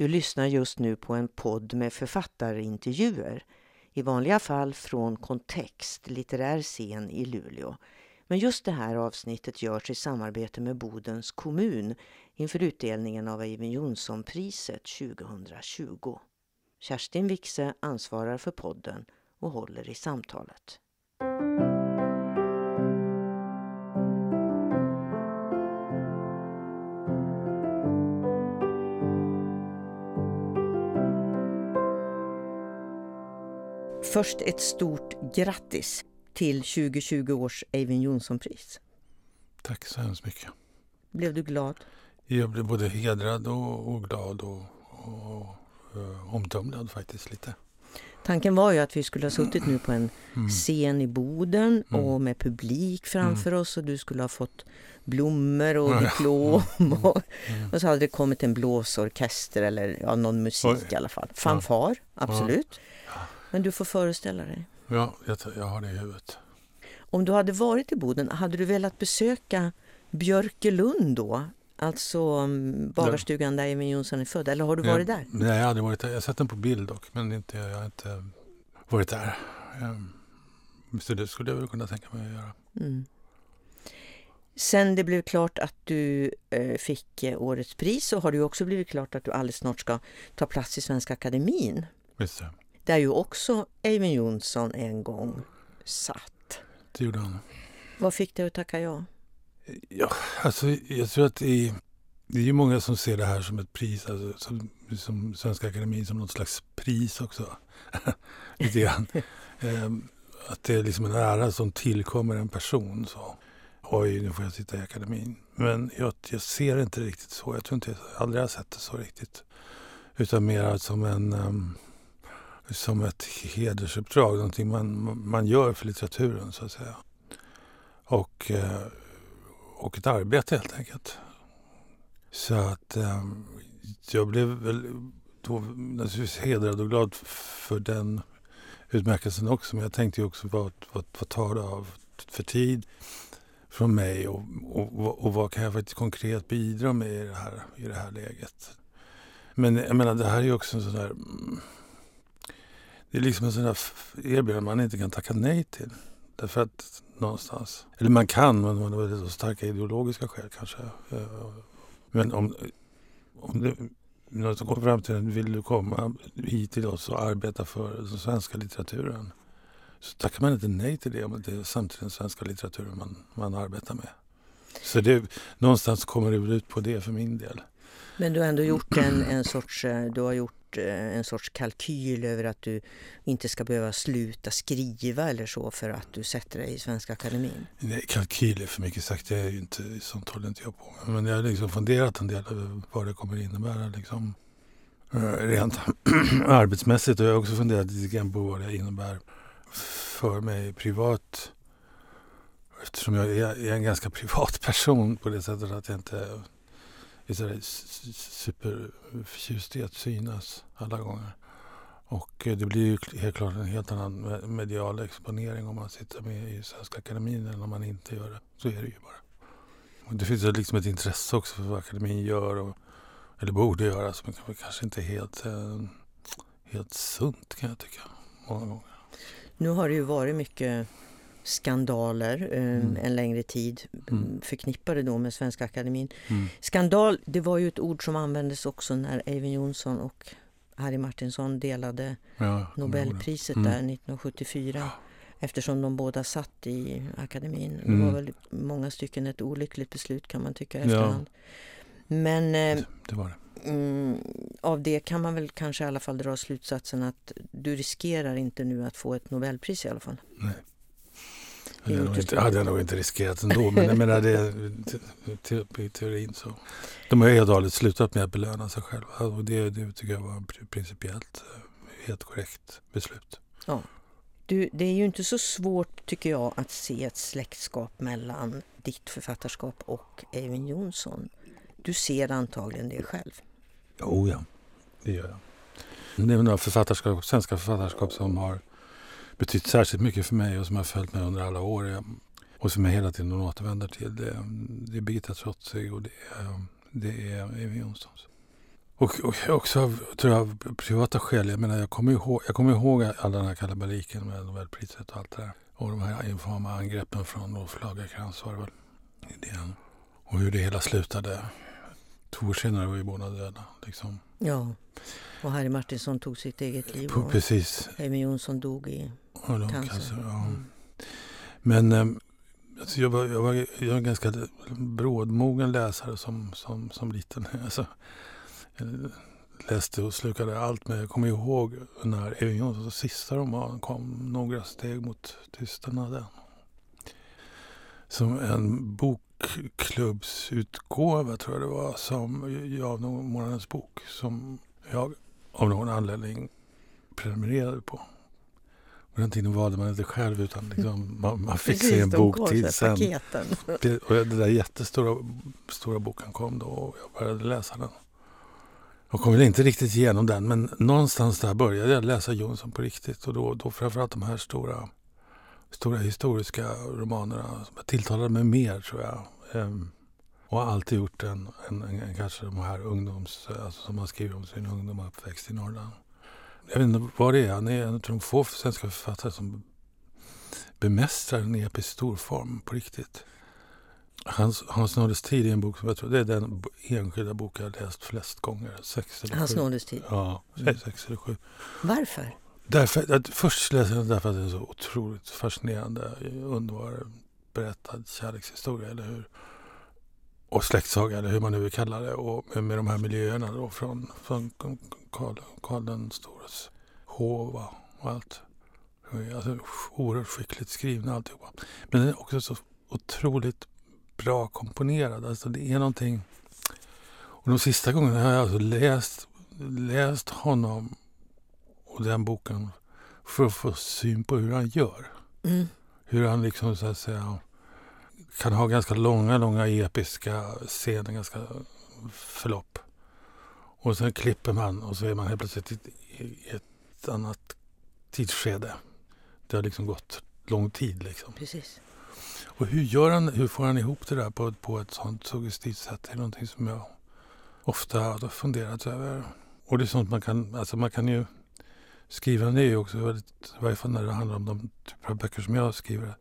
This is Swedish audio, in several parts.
Du lyssnar just nu på en podd med författarintervjuer. I vanliga fall från Kontext, litterär scen i Luleå. Men just det här avsnittet görs i samarbete med Bodens kommun inför utdelningen av Eivind Johnson-priset 2020. Kerstin Wixe ansvarar för podden och håller i samtalet. Först ett stort grattis till 2020 års Eivind Johnson-pris. Tack så hemskt mycket. Blev du glad? Jag blev både hedrad och, och glad och, och, och uh, omtumlad faktiskt lite. Tanken var ju att vi skulle ha suttit nu på en mm. scen i Boden mm. och med publik framför mm. oss och du skulle ha fått blommor och diplom och, mm. och så hade det kommit en blåsorkester eller ja, någon musik Oj. i alla fall. Fanfar, absolut. Ja. Men du får föreställa dig. Ja, jag, jag har det i huvudet. Om du hade varit i Boden, hade du velat besöka Björkelund då? Alltså mm, bagarstugan där Emil Jonsson är född, eller har du varit där? Nej, jag har aldrig varit där. Jag har sett den på bild dock, men inte, jag har inte varit där. Ehm, så det skulle jag väl kunna tänka mig att göra. Mm. Sen det blev klart att du eh, fick eh, årets pris så har det också blivit klart att du alldeles snart ska ta plats i Svenska Akademin. Just det. Där ju också Eivind Johnson en gång satt. Det gjorde han. Vad fick dig att tacka ja? Ja, alltså jag tror att det är, det är ju många som ser det här som ett pris, alltså, som, som Svenska Akademin som något slags pris också. Lite grann. ehm, att det är liksom en ära som tillkommer en person. Så. Oj, nu får jag sitta i akademin. Men jag, jag ser det inte riktigt så. Jag tror inte jag aldrig har sett det så riktigt. Utan mer som en um, som ett hedersuppdrag, någonting man, man gör för litteraturen så att säga. Och, eh, och ett arbete helt enkelt. Så att eh, jag blev väl då naturligtvis hedrad och glad för den utmärkelsen också. Men jag tänkte ju också vad, vad, vad tar det av för tid från mig och, och, och, vad kan jag faktiskt konkret bidra med i det här, i det här läget. Men jag menar, det här är ju också en sån där mm, det är liksom en sån där erbjudande man inte kan tacka nej till. Därför att någonstans, eller man kan, men man har så starka ideologiska skäl kanske. Eh, men om, om det, någon som kommer fram till en, vill du komma hit till oss och arbeta för den svenska litteraturen? Så tackar man inte nej till det om det är samtidigt den svenska litteraturen man, man arbetar med. Så det, någonstans kommer det ut på det för min del. Men du har ändå gjort en, en sorts, eh, du har gjort Eh, en sorts kalkyl över att du inte ska behöva sluta skriva eller så för att du sätter dig i Svenska Akademin? Nej, kalkyl är för mycket sagt. Det är ju inte, sånt håller inte jag på med. Men jag har liksom funderat en del över vad det kommer innebära. Liksom, eh, rent arbetsmässigt och jag har också funderat lite grann på vad det innebär för mig privat. Eftersom jag är en ganska privat person på det sättet att jag inte är superförtjust i att synas alla gånger. Och eh, det blir ju helt klart en helt annan medial exponering om man sitter med i Svenska Akademin än om man inte gör det. Så är det ju bara. Och det finns liksom ett intresse också för vad akademin gör, och, eller borde göra, som kanske inte är helt, eh, helt sunt kan jag tycka, många gånger. Nu har det ju varit mycket skandaler eh, mm. en längre tid mm. förknippade då med Svenska Akademin. Mm. Skandal, det var ju ett ord som användes också när Eivind Johnson och Harry Martinsson delade ja, Nobelpriset mm. där 1974. Ja. Eftersom de båda satt i akademin. Det var mm. väl många stycken ett olyckligt beslut kan man tycka efterhand. Ja. Men eh, det var det. Mm, av det kan man väl kanske i alla fall dra slutsatsen att du riskerar inte nu att få ett Nobelpris i alla fall. Nej. Det hade, inte, hade jag nog inte riskerat ändå. Men jag menar det, i teorin så. De har helt och hållet slutat med att belöna sig själva. Och det, det tycker jag var principiellt eh, helt korrekt beslut. Ja. Du, det är ju inte så svårt tycker jag att se ett släktskap mellan ditt författarskap och Eivind Johnson. Du ser antagligen det själv. Jo, ja. Det gör jag. Det är några författarskap, svenska författarskap som har betytt särskilt mycket för mig och som har följt mig under alla år. Och som jag hela tiden återvänder till. Det, det är Birgitta Trotzig och det är, det är Evy Jonssons. Och, och också av, tror jag, av privata skäl. Jag menar, jag kommer ihåg, jag kommer ihåg all den här kalabaliken med Nobelpriset och allt det där. Och de här infama angreppen från Ulf Lagercrantz var det väl. Idén. Och hur det hela slutade. Två år senare var ju båda döda. Liksom. Ja, och Harry Martinsson tog sitt eget liv. Precis. Amy Jonsson dog i cancer. cancer ja. Mm. Men eh, alltså jag, var, jag, var, jag var en ganska brådmogen läsare som, som, som liten. Alltså, jag läste och slukade allt, men jag kommer ihåg när Amy Jonssons sista roman kom, Några steg mot tystnaden. Som en bokklubbsutgåva, tror jag det var, som, av någon månadens bok som jag av någon anledning prenumererade på. På den tiden valde man inte själv utan liksom, man, man fick Precis, se en bok till sen. Och den där jättestora stora boken kom då och jag började läsa den. Jag kom väl inte riktigt igenom den men någonstans där började jag läsa Jonsson på riktigt och då, då framförallt de här stora, stora historiska romanerna som tilltalade mig mer tror jag. Ehm, och har alltid gjort en, en, en, en kanske de här ungdoms, alltså som man skriver om sin ungdom och uppväxt i Norrland. Jag vet inte vad det är, han är en av de få svenska författare som bemästrar en episk storform på riktigt. Hans, Hans Nådes tid är en bok som jag tror det är den enskilda bok jag har läst flest gånger. Sex eller Hans Nådes tid? Ja, mm. sex eller sju. Varför? Därför, att, först läser jag den därför att det är så otroligt fascinerande, underbar berättad kärlekshistoria, eller hur? Och släktsaga, eller hur man nu vill kalla det. Och med de här miljöerna då från, från Karl, Karl den stores hov och allt. Alltså, oerhört skickligt skrivna alltihopa. Men den är också så otroligt bra komponerad. Alltså det är någonting... Och de sista gångerna har jag alltså läst, läst honom och den boken för att få syn på hur han gör. Mm. Hur han liksom så att säga kan ha ganska långa, långa episka scener, ganska förlopp. Och sen klipper man och så är man helt plötsligt i ett annat tidsskede. Det har liksom gått lång tid. Liksom. Precis. Och hur, gör han, hur får han ihop det där på, på ett sånt suggestivt sätt? Det är någonting som jag ofta har funderat över. Och det är sånt man kan, alltså man kan ju Skrivande är ju också väldigt, i varje fall när det handlar om de typer av böcker som jag skriver,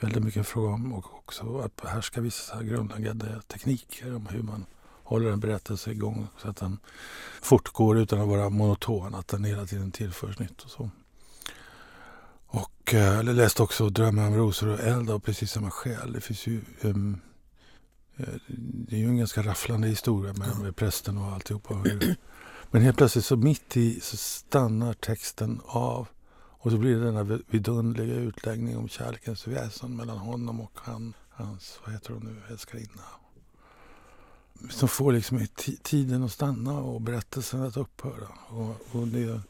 väldigt mycket en fråga om och också att behärska vissa grundläggande tekniker om hur man håller en berättelse igång så att den fortgår utan att vara monoton, att den hela tiden tillförs nytt och så. Och eh, jag läste också Drömmar om rosor och eld av precis samma skäl. Det finns ju um, det är ju en ganska rafflande historia med, med prästen och alltihopa. Men helt plötsligt så mitt i så stannar texten av och så blir det denna vidunderliga utläggning om kärlekens väsen mellan honom och han, hans, vad heter hon nu, älskarinna som får liksom tiden att stanna och berättelsen att upphöra. Och, och det,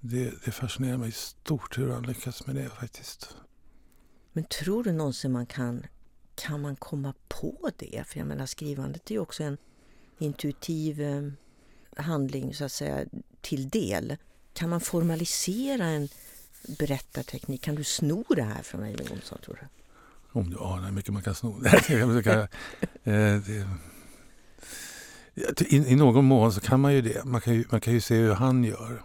det, det fascinerar mig stort hur han lyckas med det faktiskt. Men tror du någonsin man kan, kan man komma på det? För jag menar skrivandet är ju också en intuitiv eh, handling så att säga till del. Kan man formalisera en berättarteknik? Kan du sno det här från Eivind Jonsson tror du? Om du anar hur mycket man kan sno. i, I någon mån så kan man ju det. Man kan ju, man kan ju se hur han gör.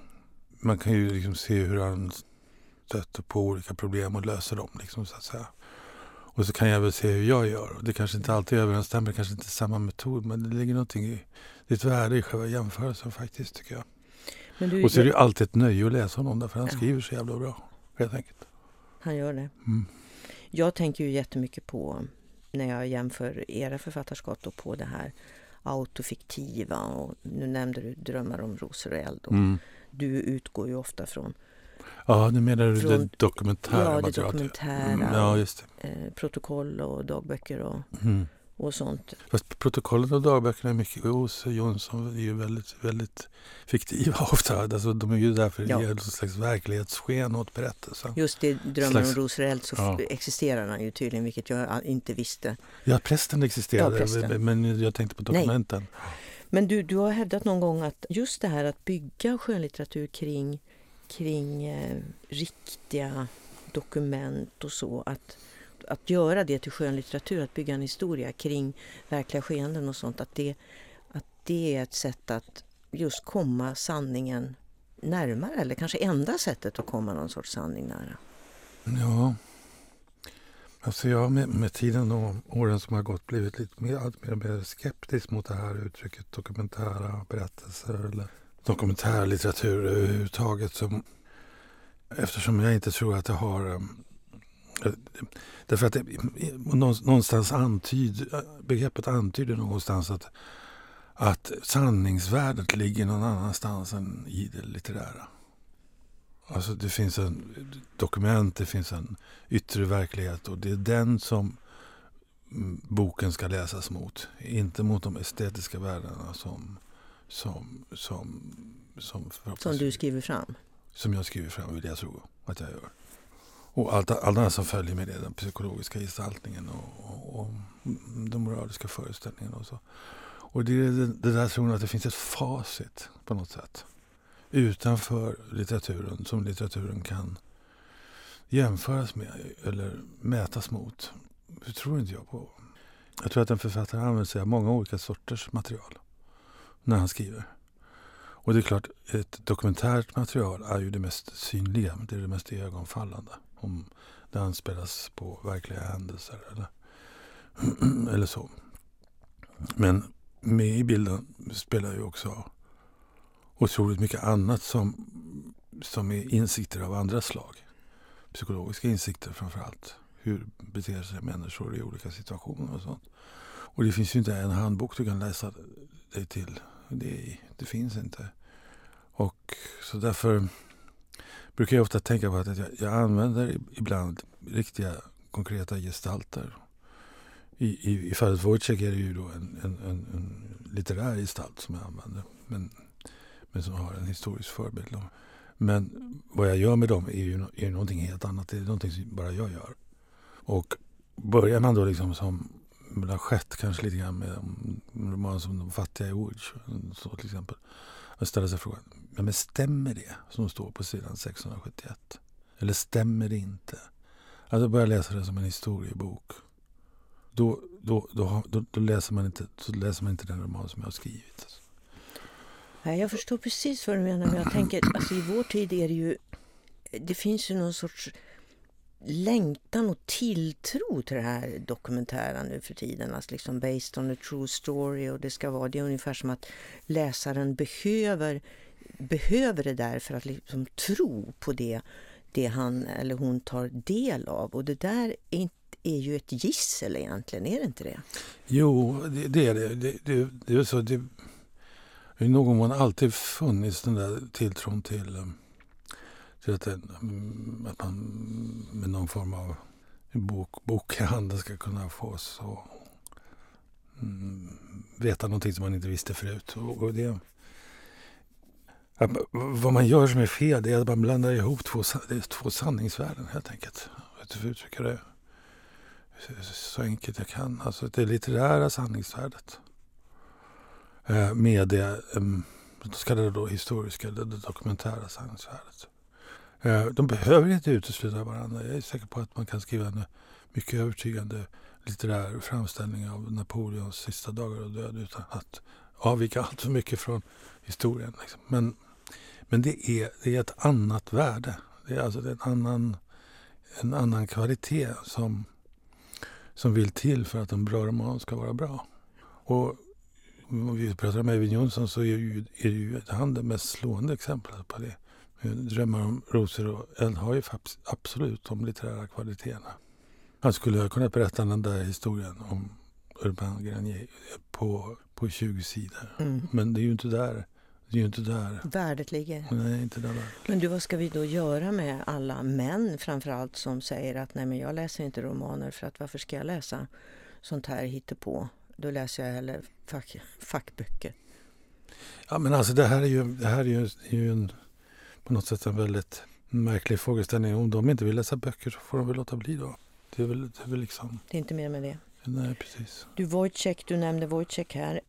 Man kan ju liksom se hur han stöter på olika problem och löser dem. Liksom, så att säga. Och så kan jag väl se hur jag gör. Det kanske inte alltid överensstämmer, kanske inte samma metod. Men det ligger någonting i, det är ett värde i själva jämförelsen faktiskt tycker jag. Du, och så är det ju alltid ett nöje att läsa honom därför han ja. skriver så jävla bra. Helt enkelt. Han gör det. Mm. Jag tänker ju jättemycket på när jag jämför era författarskap och på det här autofiktiva och nu nämnde du Drömmar om rosor och eld. Och mm. Du utgår ju ofta från Ja, nu menar du från, det dokumentära Ja, det dokumentära. Mm, ja, just det. Eh, protokoll och dagböcker och, mm. Och sånt. Fast protokollen och dagböckerna är mycket hos Jonsson är ju väldigt, väldigt fiktiva ofta. Alltså, de är ju därför ja. ger någon slags verklighetssken åt berättelsen. Just det, Drömmar slags... om eld så ja. existerar han ju tydligen, vilket jag inte visste. Ja, prästen existerade, ja, prästen. men jag tänkte på dokumenten. Nej. Men du, du har hävdat någon gång att just det här att bygga skönlitteratur kring kring eh, riktiga dokument och så. Att, att göra det till skönlitteratur, att bygga en historia kring verkliga skeenden och sånt. Att det, att det är ett sätt att, just komma sanningen närmare eller kanske enda sättet att komma någon sorts sanning nära? Ja, alltså jag med, med tiden och åren som har gått blivit lite mer, allt mer, mer skeptisk mot det här uttrycket dokumentära berättelser eller dokumentärlitteratur överhuvudtaget. Som, eftersom jag inte tror att det har um, Därför att det, någonstans antyd, begreppet antyder någonstans att, att sanningsvärdet ligger någon annanstans än i det litterära. Alltså det finns en dokument, det finns en yttre verklighet och det är den som boken ska läsas mot. Inte mot de estetiska värdena som, som, som, som, som du skriver fram? Som jag skriver fram, vill jag tro att jag gör. Och allt, allt annat som följer med det, den psykologiska gestaltningen och, och, och de moraliska föreställningarna och så. Och det är det, det där tror jag att det finns ett facit på något sätt. Utanför litteraturen, som litteraturen kan jämföras med eller mätas mot. Det tror inte jag på. Jag tror att en författare använder sig av många olika sorters material när han skriver. Och det är klart, ett dokumentärt material är ju det mest synliga, det är det mest ögonfallande om det anspelas på verkliga händelser eller, eller så. Men med i bilden spelar ju också otroligt mycket annat som, som är insikter av andra slag. Psykologiska insikter framför allt. Hur beter sig människor i olika situationer och sånt. Och det finns ju inte en handbok du kan läsa dig till. Det, det finns inte. Och så därför brukar jag ofta tänka på att jag, jag använder ibland riktiga konkreta gestalter. I, i, i fallet Wojciech är det ju då en, en, en, en litterär gestalt som jag använder. Men, men som har en historisk förebild. Men vad jag gör med dem är ju, är någonting helt annat. Det är någonting som bara jag gör. Och börjar man då liksom som det har skett kanske lite grann med romaner som De fattiga i Woods. Så till exempel. Och ställa sig frågan, men stämmer det som står på sidan 671? Eller stämmer det inte? Alltså börja läsa det som en historiebok. Då, då, då, då, då, läser, man inte, så läser man inte den roman som jag har skrivit. Nej, jag förstår precis vad du menar. Men jag tänker, alltså i vår tid är det ju... Det finns ju någon sorts längtan och tilltro till det här dokumentära nu för tiden. Alltså liksom based on a true story och det ska vara, det är ungefär som att läsaren behöver, behöver det där för att liksom tro på det, det han eller hon tar del av. Och det där är, är ju ett gissel egentligen, är det inte det? Jo, det, det är det. Det, det, det är så, det i någon mån alltid funnits den där tilltron till um, um, att, eh, att man med någon form av bok, bok i handen ska kunna få så mm, veta någonting som man inte visste förut. Och, och det, att, vad man gör som är fel det är att man blandar ihop två, två sanningsvärden helt enkelt. Jag uttrycka det så enkelt jag kan. Alltså det litterära sanningsvärdet eh, med det mm, så kallade då historiska eller det dokumentära sanningsvärdet. Eh, de behöver inte utesluta varandra. Jag är säker på att man kan skriva en mycket övertygande litterär framställning av Napoleons sista dagar och död utan att avvika allt för mycket från historien. Liksom. Men, men det, är, det är ett annat värde. Det är alltså en annan, en annan kvalitet som, som vill till för att en bra roman ska vara bra. Och om vi pratar om Evin Johnson så är, ju, är ju han det mest slående exemplet på det. Drömmar om rosor och eld har ju absolut de litterära kvaliteterna. Han skulle ha kunnat berätta den där historien om Urban Granier på, på 20 sidor. Mm. Men det är ju inte där det är ju inte där värdet ligger. Nej, inte där Men du, vad ska vi då göra med alla män framförallt som säger att nej men jag läser inte romaner för att varför ska jag läsa sånt här hittepå? Då läser jag hellre fack, fackböcker. Ja men alltså det här är ju, det här är ju, är ju en på något sätt en väldigt märklig frågeställning. Om de inte vill läsa böcker så får de väl låta bli då. Det är väl, det är väl liksom... Det är inte mer med det. Nej, precis. Du Wojciech, du nämnde Wojciech här.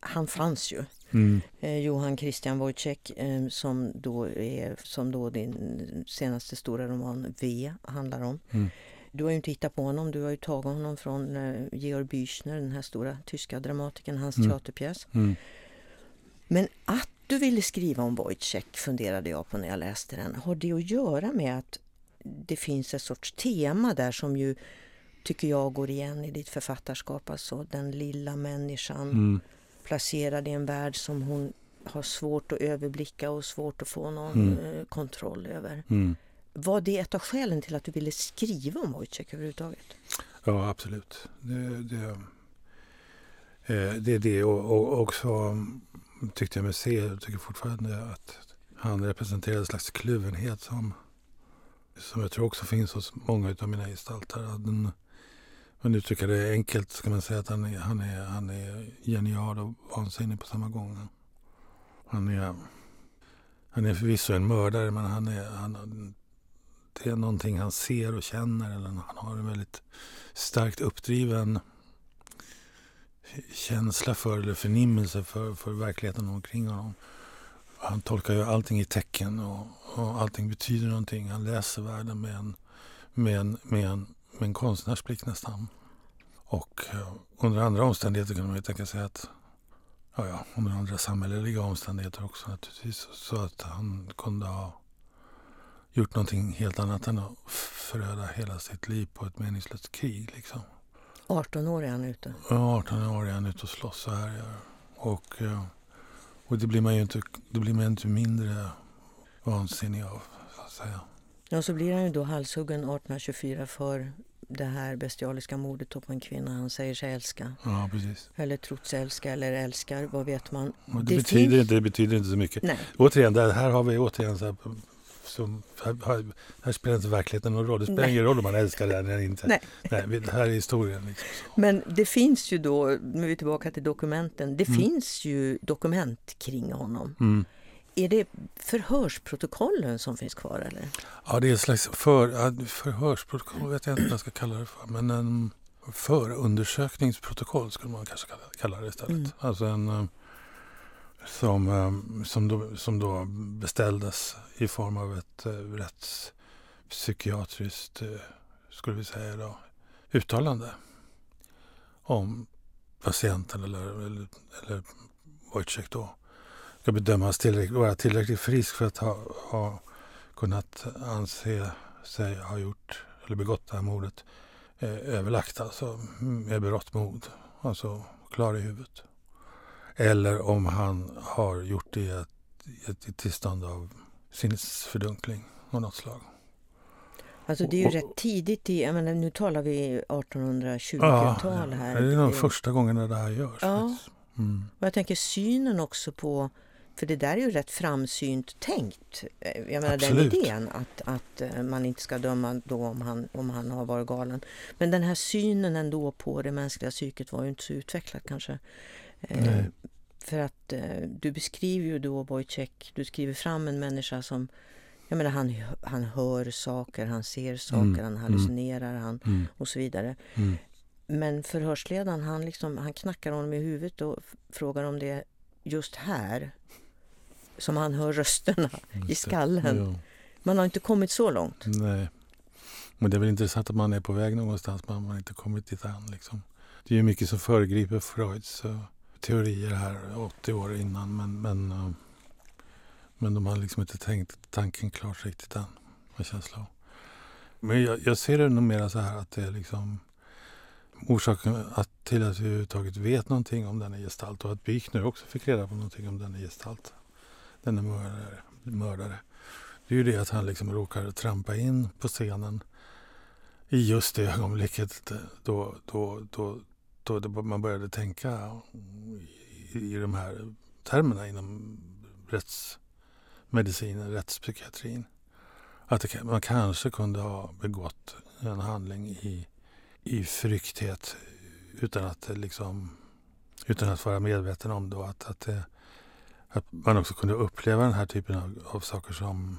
Han fanns ju. Mm. Eh, Johan Christian Wojciech eh, som, då är, som då din senaste stora roman V handlar om. Mm. Du har ju inte hittat på honom, du har ju tagit honom från eh, Georg Büchner, den här stora tyska dramatikern, hans mm. teaterpjäs. Mm. Men att du ville skriva om Wojciech funderade jag på när jag läste den. Har det att göra med att det finns ett sorts tema där som ju tycker jag går igen i ditt författarskap. Alltså den lilla människan mm. placerad i en värld som hon har svårt att överblicka och svårt att få någon mm. Eh, kontroll över. Mm. Var det ett av skälen till att du ville skriva om Wojciech överhuvudtaget? Ja, absolut. Det, det, eh, det är det och, och också tyckte jag mig se, och tycker fortfarande att han representerar en slags kluvenhet som, som jag tror också finns hos många av mina gestalter. Den, men uttrycka det enkelt ska man säga att han är, han är, han är genial och vansinnig på samma gång. Han är, han är förvisso en mördare men han är, han, det är någonting han ser och känner. Eller han har en väldigt starkt uppdriven känsla för eller förnimmelse för, för verkligheten omkring honom. Han tolkar ju allting i tecken och, och allting betyder någonting. Han läser världen med en, med en, med en, med en konstnärsblick nästan. Och uh, under andra omständigheter kan man ju tänka sig att ja, ja, under andra samhälleliga omständigheter också naturligtvis. Så att han kunde ha gjort någonting helt annat än att föröda hela sitt liv på ett meningslöst krig. Liksom. 18 år är han ute. Ja, 18 år är han ute och slåss så här. Och, eh, och det blir man ju inte, det blir man inte mindre vansinnig av, så att säga. Ja, så blir han ju då halshuggen 1824 för det här bestialiska mordet på en kvinna han säger sig älska. Ja, precis. Eller trots älska eller älskar, vad vet man. Det, det, betyder, finns... inte, det betyder inte så mycket. Nej. Återigen, där, här har vi återigen så här, som, här, här, spelar inte verkligheten någon roll. Det spelar Nej. ingen roll om man älskar den eller inte. Nej. Nej, det här är historien. Liksom. Men det finns ju då, nu är vi tillbaka till dokumenten, det mm. finns ju dokument kring honom. Mm. Är det förhörsprotokollen som finns kvar? Eller? Ja, det är ett slags för, förhörsprotokoll, vet jag inte vad jag ska kalla det för. Men en förundersökningsprotokoll skulle man kanske kalla, det istället. Mm. Alltså en, eh, som, ehm, som, då, som då beställdes i form av ett eh, rättspsykiatriskt, eh, skulle vi säga då, uttalande om patienten eller, eller, eller Wojciech då ska bedömas tillräckligt, vara tillräckligt frisk för att ha, ha kunnat anse sig ha gjort eller begått det här mordet eh, överlagt, alltså med berått mod, alltså klar i huvudet. Eller om han har gjort det i ett, ett, ett tillstånd av sinnesfördunkling av något slag. Alltså det är ju och, rätt tidigt i, jag menar, nu talar vi 1820-tal här. Ja, det är nog första gången det här görs. Ja. Mm. Och jag tänker synen också på för det där är ju rätt framsynt tänkt. Eh, jag menar Absolut. den idén att, att eh, man inte ska döma då om han, om han har varit galen. Men den här synen ändå på det mänskliga psyket var ju inte så utvecklad kanske. Eh. För att du beskriver ju då Wojciech, du skriver fram en människa som jag menar, han, han hör saker, han ser saker, mm. han hallucinerar mm. han, mm. och så vidare. Mm. Men förhörsledaren han, liksom, han knackar honom i huvudet och frågar om det just här som han hör rösterna i skallen. Ja. Man har inte kommit så långt. Nej. Men det är väl intressant att man är på väg någonstans men man har inte kommit dit än. Liksom. Det är ju mycket som föregriper Freuds teorier här 80 år innan men, men, eh, men de har liksom inte tänkt tanken klart riktigt än. Med känsla Men jag, jag, ser det nog mera så här att det är liksom orsaken att, till att vi överhuvudtaget vet någonting om denna gestalt och att nu också fick reda på någonting om denna gestalt denna mördare, mördare. Det är ju det att han liksom råkar trampa in på scenen i just det ögonblicket då, då, då, då man började tänka i, i de här termerna inom rättsmedicinen, rättspsykiatrin. Att det, man kanske kunde ha begått en handling i, i frykthet utan att, liksom, utan att vara medveten om det. Att, att det, att man också kunde uppleva den här typen av, av saker som,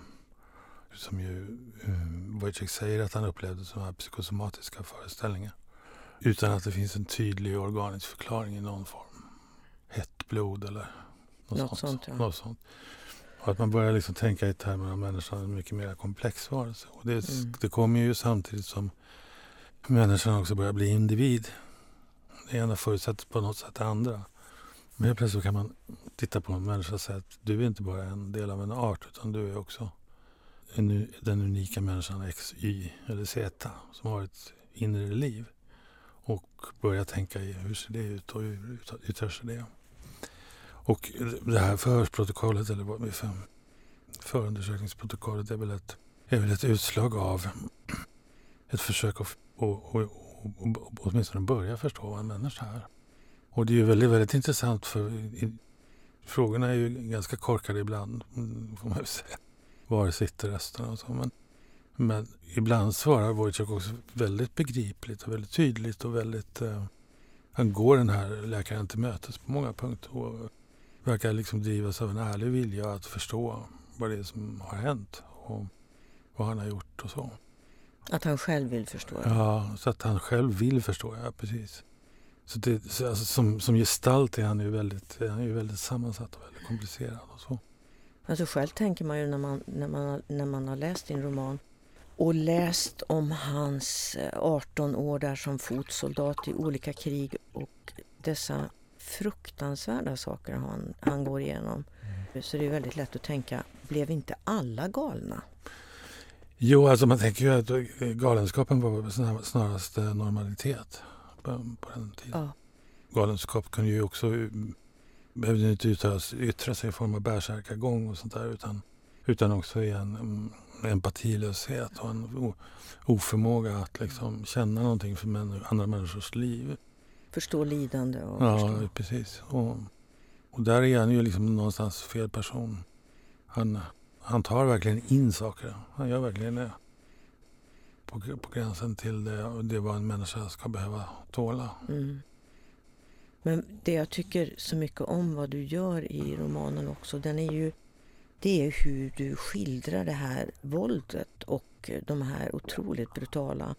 som ju um, Wojciech säger att han upplevde som här psykosomatiska föreställningar. Utan att det finns en tydlig organisk förklaring i någon form. Hett blod eller något, något sånt. sånt ja. sånt. Och att man börjar liksom tänka i termer av människan en mycket mer komplex varelse. Och det, mm. det kommer ju samtidigt som människan också börjar bli individ. Det ena förutsätter på något sätt det andra. Men helt plötsligt kan man titta på en människa och säga att du är inte bara en del av en art utan du är också en, den unika människan X, Y eller Z som har ett inre liv. Och börja tänka i hur ser det ut och hur yttrar sig det. Och det här förhörsprotokollet eller vad för förundersökningsprotokollet är väl ett, är väl ett utslag av ett försök att och, och, och, åtminstone börja förstå vad en människa är. Och det är ju väldigt, väldigt intressant för i, frågorna är ju ganska korkade ibland, mm, får man ju säga. Var sitter rösterna och så. Men, men ibland svarar Wojciech också väldigt begripligt och väldigt tydligt och väldigt... Eh, han går den här läkaren till mötes på många punkter och verkar liksom drivas av en ärlig vilja att förstå vad det är som har hänt och vad han har gjort och så. Att han själv vill förstå? Det. Ja, så att han själv vill förstå, ja precis. Så, det, så alltså, som, som gestalt är han ju väldigt, han är ju väldigt sammansatt och väldigt komplicerad. Och så. Alltså själv tänker man ju när man, när, man, när man har läst din roman och läst om hans 18 eh, år där som fotsoldat i olika krig och dessa fruktansvärda saker han, han går igenom. Mm. Så det är väldigt lätt att tänka, blev inte alla galna? Jo, alltså man tänker ju att galenskapen var snarast eh, normalitet på, på den tiden. Ja. Galenskap kunde ju också, behövde inte yttra sig i form av bärsärkagång och sånt där utan, utan också i en um, empatilöshet och en oförmåga att liksom känna någonting för män, andra människors liv. Förstå lidande och Ja, förstå. precis. Och, och där är han ju liksom någonstans fel person. Han, han tar verkligen in saker. Han gör verkligen det på, på gränsen till det, det vad en människa ska behöva tåla. Mm. Men det jag tycker så mycket om vad du gör i romanen också, den är ju det är hur du skildrar det här våldet och de här otroligt brutala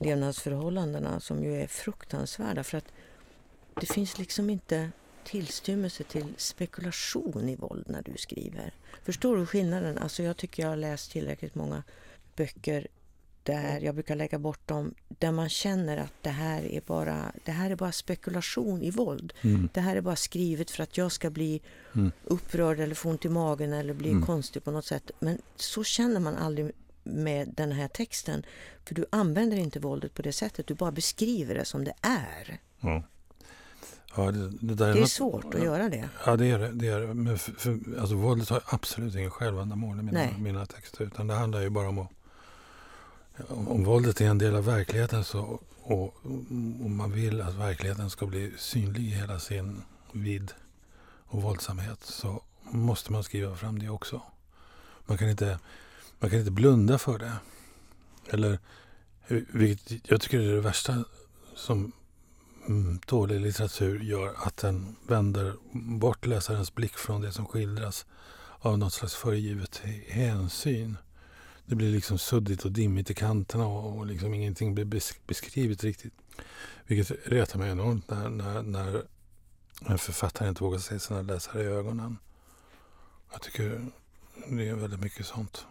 levnadsförhållandena som ju är fruktansvärda för att det finns liksom inte tillstymmelse till spekulation i våld när du skriver. Förstår du skillnaden? Alltså jag tycker jag har läst tillräckligt många böcker där jag brukar lägga bort dem, där man känner att det här är bara, det här är bara spekulation i våld. Mm. Det här är bara skrivet för att jag ska bli mm. upprörd eller få ont i magen eller bli mm. konstig på något sätt. Men så känner man aldrig med den här texten. För du använder inte våldet på det sättet, du bara beskriver det som det är. Ja. Ja, det, det, det är, något, svårt att göra det. Ja, det är det. det, är det. Men för, för, alltså, våldet har absolut ingen självändamål i mina, mina texter. Utan det handlar ju bara om att om våldet är en del av verkligheten så, och och man vill att verkligheten ska bli synlig i hela sin vidd och våldsamhet så måste man skriva fram det också. Man kan inte, man kan inte blunda för det. Eller, vilket jag tycker är det värsta som mm, dålig litteratur gör, att den vänder bort läsarens blick från det som skildras av något slags föregivet hänsyn det blir liksom suddigt och dimmigt i kanterna och, och liksom ingenting blir beskrivet riktigt. Vilket retar mig enormt när, när, när en författare inte vågar se sina läsare i ögonen. Jag tycker det är väldigt mycket sånt.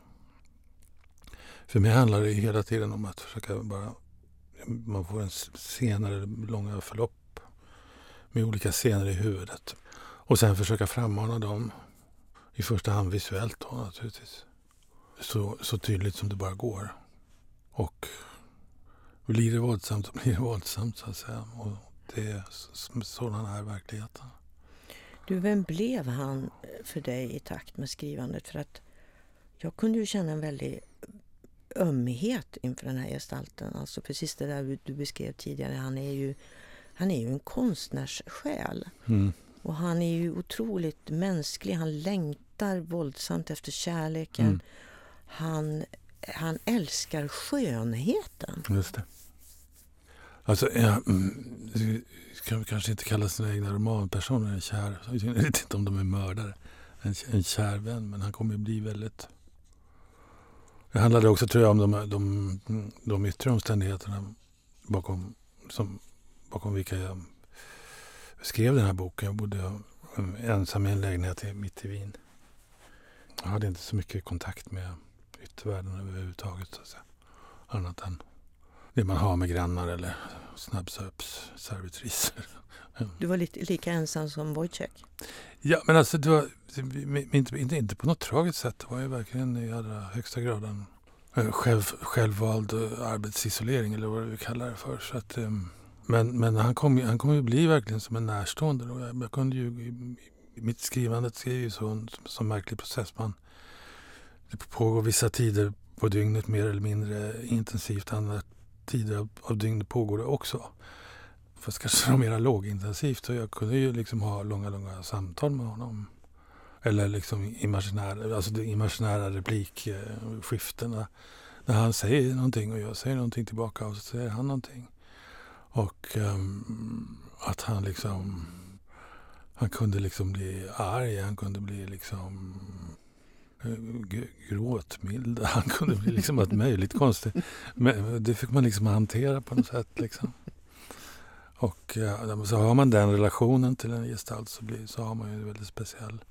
För mig handlar det hela tiden om att försöka bara... Man får en senare långa förlopp med olika scener i huvudet. Och sen försöka frammana dem, i första hand visuellt då naturligtvis så, så tydligt som det bara går. Och blir det våldsamt så blir det våldsamt så att säga. Och det är sådan är verkligheten. Du, vem blev han för dig i takt med skrivandet? För att jag kunde ju känna en väldig ömhet inför den här gestalten. Alltså precis det där du beskrev tidigare. Han är ju, han är ju en konstnärssjäl. Mm. Och han är ju otroligt mänsklig. Han längtar våldsamt efter kärleken. Mm han, han älskar skönheten. Just det. Alltså, ja, mm, ska kanske inte kalla sina egna romanpersoner en kär... Jag vet inte om de är mördare. En, en kär vän, men han kommer att bli väldigt... Det handlade också, tror jag, om de, de, de yttre omständigheterna bakom, som, bakom vilka jag skrev den här boken. Jag bodde mm, ensam i en lägenhet mitt i Wien. Jag hade inte så mycket kontakt med yttervärlden överhuvudtaget. Så att säga. Annat än det man har med grannar eller snabbköpsservitriser. Du var lite, lika ensam som Wojciech? Ja, men alltså det var inte, inte, inte på något tragiskt sätt. Det var ju verkligen i allra högsta grad en själv, självvald eh, arbetsisolering eller vad vi kallar det för. Så att, ehm, men men han, kom, han kom ju bli verkligen som en närstående. Jag, jag kunde ju, i, i mitt skrivande är ju så en så märklig process. Man, det pågår vissa tider på dygnet mer eller mindre intensivt. Andra tider av, dygnet pågår det också. Fast kanske mer lågintensivt. Så jag kunde ju liksom ha långa, långa samtal med honom. Eller liksom imaginära, alltså de imaginära replikskiftena. När han säger någonting och jag säger någonting tillbaka och så säger han någonting. Och um, att han liksom... Han kunde liksom bli arg, han kunde bli liksom gråtmilda. Han kunde bli liksom allt möjligt konstigt. Men det fick man liksom hantera på något sätt. Liksom. Och ja, så har man den relationen till en gestalt så, blir, så har man ju en väldigt speciell...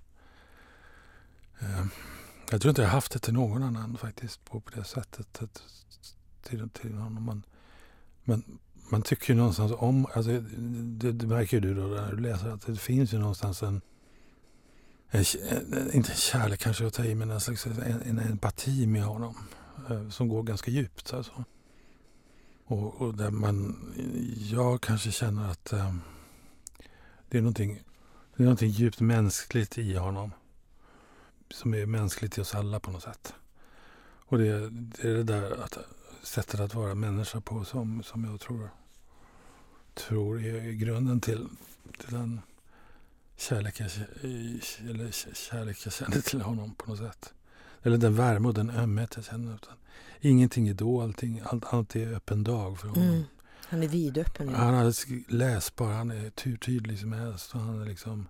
Eh, jag tror inte jag haft det till någon annan faktiskt på, på det sättet. Att, till, till honom. Man, men man tycker ju någonstans om... Alltså, det, det märker ju du då när du läser att det finns ju någonstans en... Eh, eh, inte kärlek kanske jag tar i, men en slags en, en empati med honom. Eh, som går ganska djupt. Alltså. Och, och, där man, jag kanske känner att eh, det, är någonting, det är någonting djupt mänskligt i honom. Som är mänskligt i oss alla på något sätt. Och det, det är det där att, sättet att vara människa på som, som jag tror, tror är grunden till, till den kärlek jag, eller kärlek jag känner till honom på något sätt. Eller den värme och den ömhet jag känner. Utan ingenting är då, allting, allt, allt är öppen dag för honom. Mm. Han är vidöppen. Ja. Han är läsbar, han är hur tydlig som helst. Och han är liksom,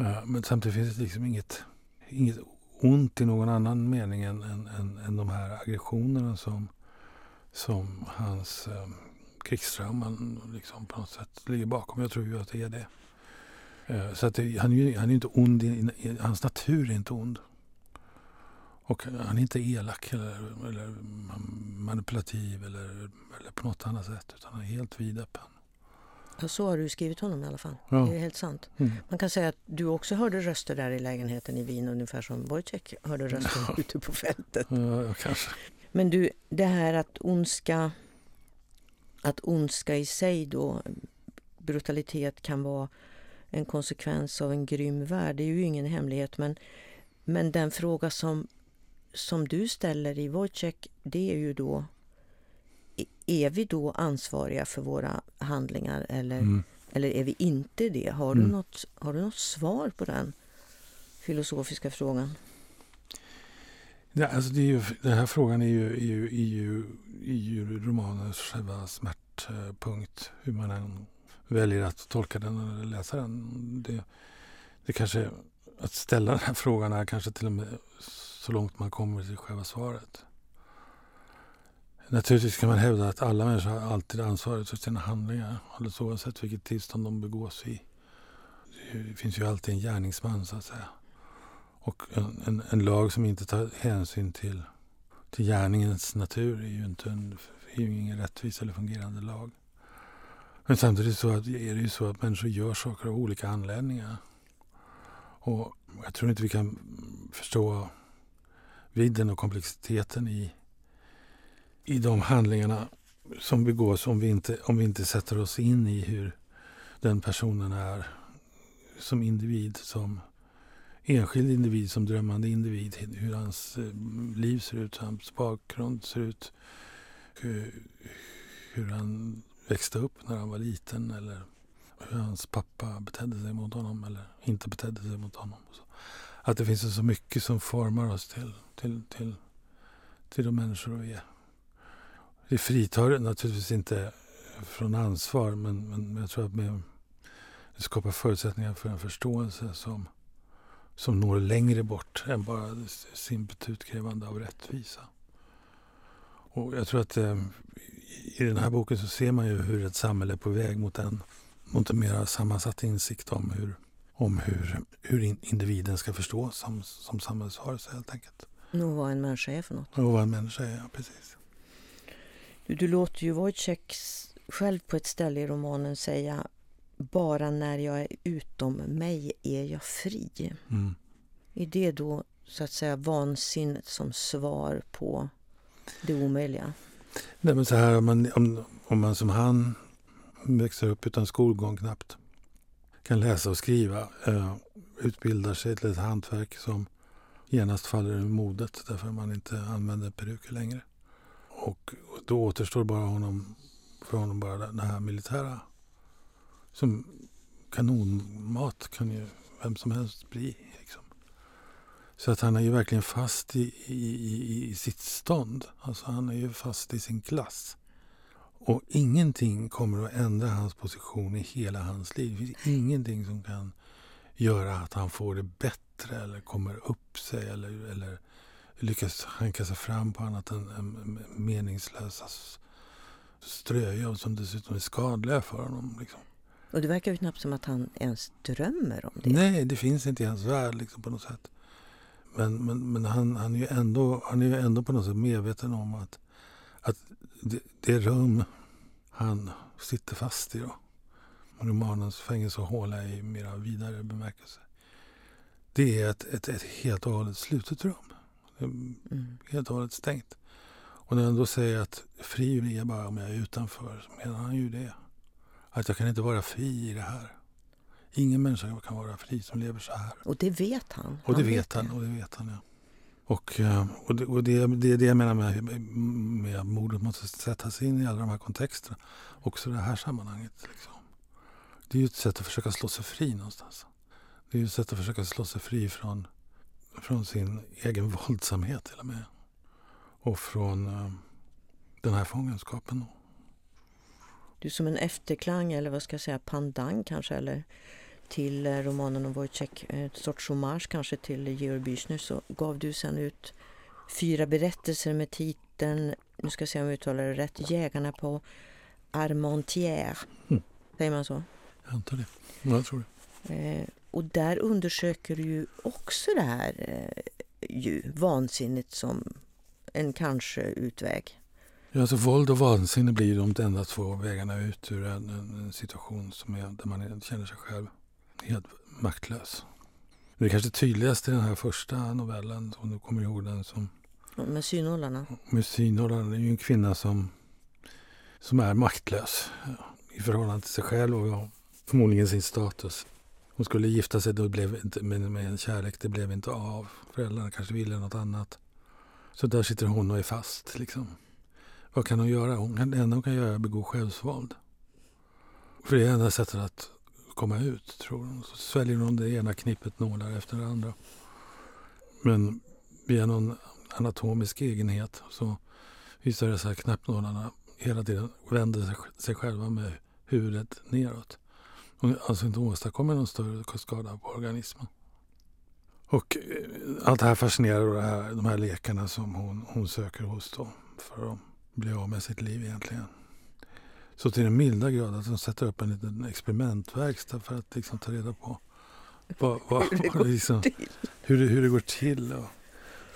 uh, men samtidigt finns det liksom inget, inget ont i någon annan mening än, än, än, än de här aggressionerna som, som hans um, krigsdraman liksom på något sätt ligger bakom. Jag tror ju att det är det. Uh, så att det, han, är, han är inte ond, i, i, hans natur är inte ond. Och han är inte elak eller, eller manipulativ eller, eller, på något annat sätt utan han är helt vidöppen. Ja, så har du skrivit honom i alla fall. Ja. Det är helt sant. Mm. Man kan säga att du också hörde röster där i lägenheten i Wien ungefär som Wojciech hörde röster ja. ute på fältet. Ja, kanske. Men du, det här att ondska, att ondska i sig då, brutalitet kan vara en konsekvens av en grym värld. Det är ju ingen hemlighet men, men den fråga som som du ställer i Wojciech, det är ju då är vi då ansvariga för våra handlingar eller, mm. eller är vi inte det? Har, mm. du något, har du något svar på den filosofiska frågan? Ja, alltså det är ju, den här frågan är ju, är ju, är ju, är ju romanens själva smärtpunkt. Hur man än väljer att tolka den eller läsa den. Det, det kanske, att ställa den här frågan är kanske till och med så långt man kommer till själva svaret. Naturligtvis kan man hävda att alla människor har alltid ansvaret för sina handlingar. Alldeles oavsett vilket tillstånd de begås i. Det finns ju alltid en gärningsman så att säga. Och en, en, en lag som inte tar hänsyn till, till gärningens natur är ju inte en, är ju ingen rättvis eller fungerande lag. Men samtidigt så är det ju så att människor gör saker av olika anledningar. Och jag tror inte vi kan förstå vidden och komplexiteten i, i de handlingarna som begås om vi, inte, om vi inte sätter oss in i hur den personen är som individ, som enskild individ, som drömmande individ. Hur hans eh, liv ser ut, hur hans bakgrund ser ut. Hur, hur han växte upp när han var liten eller hur hans pappa betedde sig mot honom eller inte betedde sig mot honom. Att det finns så mycket som formar oss till till, till, till de människor vi är. Det fritar naturligtvis inte från ansvar men, men jag tror att med, det skapar förutsättningar för en förståelse som, som når längre bort än bara simpelt utkrävande av rättvisa. Och jag tror att eh, i den här boken så ser man ju hur ett samhälle är på väg mot en, mot en mer sammansatt insikt om hur, om hur, hur individen ska förstås som, som samhällsvarelse helt enkelt. Och vad en människa är för något. Och vad en människa är, ja, precis. Du, du låter ju Wojciech själv på ett ställe i romanen säga bara när jag är utom mig är jag fri. Mm. Är det då så att säga vansinnet som svar på det omöjliga? Nej, men så här, om, man, om, om man som han växer upp utan skolgång knappt kan läsa och skriva, eh, utbildar sig till ett hantverk som genast faller ur modet därför att man inte använder peruker längre. Och då återstår bara honom, för honom bara det här militära. Som kanonmat kan ju vem som helst bli. Så att han är ju verkligen fast i, i, i, sitt stånd. Alltså han är ju fast i sin klass. Och ingenting kommer att ändra hans position i hela hans liv. Det finns ingenting som kan göra att han får det bättre eller kommer upp sig eller, eller lyckas hanka sig fram på annat än meningslösa ströja som dessutom är skadliga för honom. Liksom. Och det verkar ju knappt som att han ens drömmer om det. Nej, det finns inte i hans värld liksom, på något sätt. Men, men, men han, han, är ju ändå, han är ju ändå på något sätt medveten om att, att det, det rum han sitter fast i då, romanens fängelsehåla i mera vidare bemärkelse. Det är ett, ett, ett helt och hållet slutet rum. Mm. Helt och hållet stängt. Och när han då säger att fri blir jag bara om jag är utanför så menar han ju det. Att jag kan inte vara fri i det här. Ingen människa kan vara fri som lever så här. Och det vet han. Och det han vet han. Och det vet han, ja. Och, eh, och, det, och det, det är det jag menar med, med mordet måste sätta sig in i alla de här kontexterna. Också i det här sammanhanget. Liksom. Det är ju ett sätt att försöka slå sig fri någonstans. Det är ju ett sätt att försöka slå sig fri från, från sin egen våldsamhet till och med. Och från uh, den här fångenskapen. Du som en efterklang eller vad ska jag säga, pandang kanske eller till eh, romanen om Wojciech, ett sorts hommage kanske till Georg Büchner så gav du sen ut fyra berättelser med titeln, nu ska jag se om jag uttalar det rätt, Jägarna på Armentières. Mm. Säger man så? Jag antar det. Ja, jag tror det. Eh, och där undersöker du ju också det här eh, ju, vansinnet som en kanske utväg. Ja, alltså våld och vansinne blir de enda två vägarna ut ur en, en, en situation som är, där man känner sig själv helt maktlös. Det är kanske tydligast i den här första novellen, om du kommer ihåg den. Som, med synhållarna? Med synhållarna. Det är ju en kvinna som, som är maktlös i förhållande till sig själv och förmodligen sin status. Hon skulle gifta sig då blev inte, med, med en kärlek, det blev inte av. Föräldrarna kanske ville något annat. Så där sitter hon och är fast. Liksom. Vad kan hon göra? Hon det enda hon kan göra är att begå självsvåld. För det är enda sättet att komma ut, tror hon. Så sväljer hon det ena knippet nålar efter det andra. Men via någon anatomisk egenhet så visar det sig att knappnålarna hela tiden vänder sig själva med huvudet neråt. Och alltså inte åstadkommer någon större skada på organismen. Och eh, allt det här fascinerar det här, de här lekarna som hon, hon söker hos då för att bli av med sitt liv egentligen. Så till den milda grad att de sätter upp en liten experimentverkstad för att liksom ta reda på vad, vad, hur, det går liksom, till. Hur, hur det går till. Och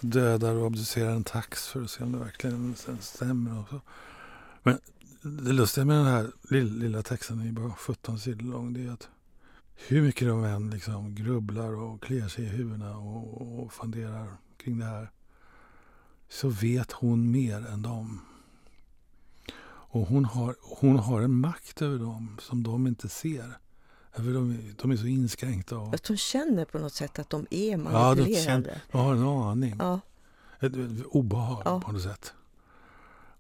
dödar och obducerar en tax för att se om det verkligen stämmer. Och så. Men det lustiga med den här lilla, lilla texten, är bara 17 sidor lång, det är att hur mycket de än liksom grubblar och kliar sig i huvudena och, och funderar kring det här så vet hon mer än dem. Och hon har, hon har en makt över dem som de inte ser. För de, de är så inskränkta. Och... Att hon känner på något sätt att de är manipulerade. Ja, de, känner, de har en aning. Ja. Ett, ett obehag ja. på något sätt.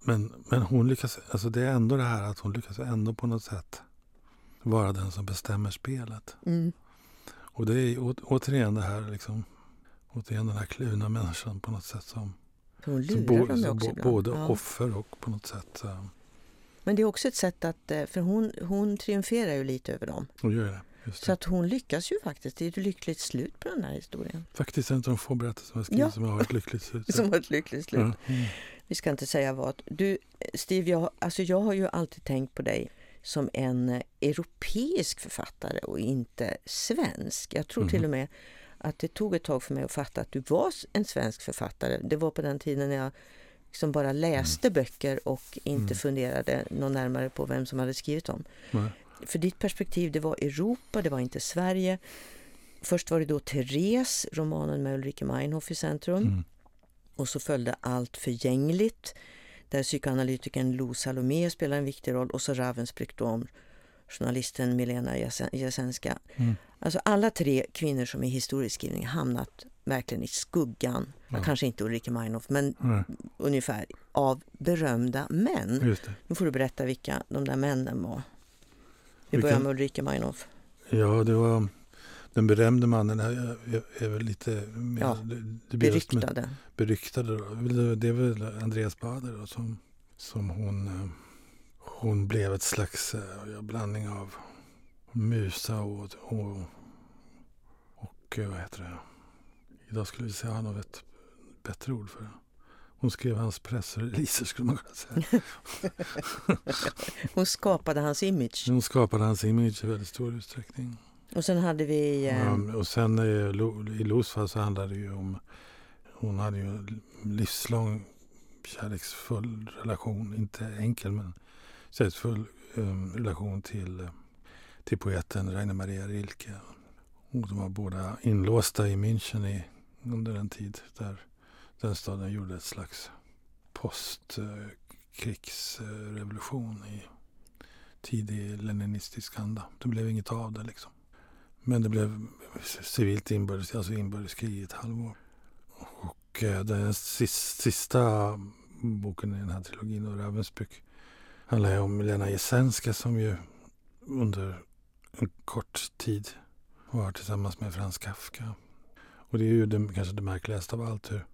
Men, men hon lyckas, alltså det är ändå det här att hon lyckas ändå på något sätt vara den som bestämmer spelet. Mm. Och det är å, återigen det här liksom, återigen den här kluvna människan på något sätt som, hon lurar som, bo, som bo, både ja. offer och på något sätt um, men det är också ett sätt att, eh, för hon, hon triumferar ju lite över dem. Hon gör det. Så att hon lyckas ju faktiskt. Det är ett lyckligt slut på den här historien. Faktiskt en av de få berättelser jag skrivit ja. som har ett lyckligt slut. som har ett lyckligt slut. Ja. Mm. Vi ska inte säga vad. Du, Steve, jag, alltså jag har ju alltid tänkt på dig som en eh, europeisk författare och inte svensk. Jag tror mm. till mhm. och med att det tog ett tag för mig att fatta att du var en svensk författare. Det var på den tiden när jag som bara läste Mm. böcker och inte Mm. funderade något närmare på vem som hade skrivit dem. Nej. För ditt perspektiv, det var Europa, det var inte Sverige. Först var det då Therese, romanen med Ulrike Meinhof i centrum. Mm. Och så följde Allt förgängligt, där psykoanalytikern Lo Salomé spelar en viktig roll. Och så Ravensbrück journalisten Milena Jasen- Jasenska. Mm. Alltså alla tre kvinnor som i historieskrivning hamnat verkligen i skuggan. Ja. kanske inte Ulrike Meinhof, men Nej, ungefär, av berömda män. Nu får du berätta vilka de där männen var. Vi börjar med Ulrika Meinhof. Ja, det var den berömde mannen är, är, väl lite mer, Ja, det, just med- Beryktade. beryktade. Då. Det- Det är väl Andreas Bader då, som, som hon, eh, hon blev ett slags eh, ja, blandning av musa och, och, och eh, vad heter det? Idag skulle vi säga han har ett bättre ord för det. Hon skrev hans pressreleaser skulle man kunna säga. Hon skapade hans image. Hon skapade hans image i väldigt stor utsträckning. Och sen hade vi... Eh, Um, och sen eh, i Los fall så handlade det ju om hon hade ju en livslång kärleksfull relation, inte enkel men kärleksfull ehm, relation till, eh, till poeten Rainer Maria Rilke. Och de var båda inlåsta i München i, under en tid där den staden gjorde ett slags postkrigsrevolution i tidig leninistisk anda. Det blev inget av det liksom. Men det blev civilt inbördes, alltså inbördeskrig i ett halvår. Och eh, den sista, boken i den här trilogin, Ravensbrück, handlar ju om Lena Jesenska som ju under en kort tid var tillsammans med Frans Kafka. Och det är ju det, kanske det märkligaste av allt. Hur,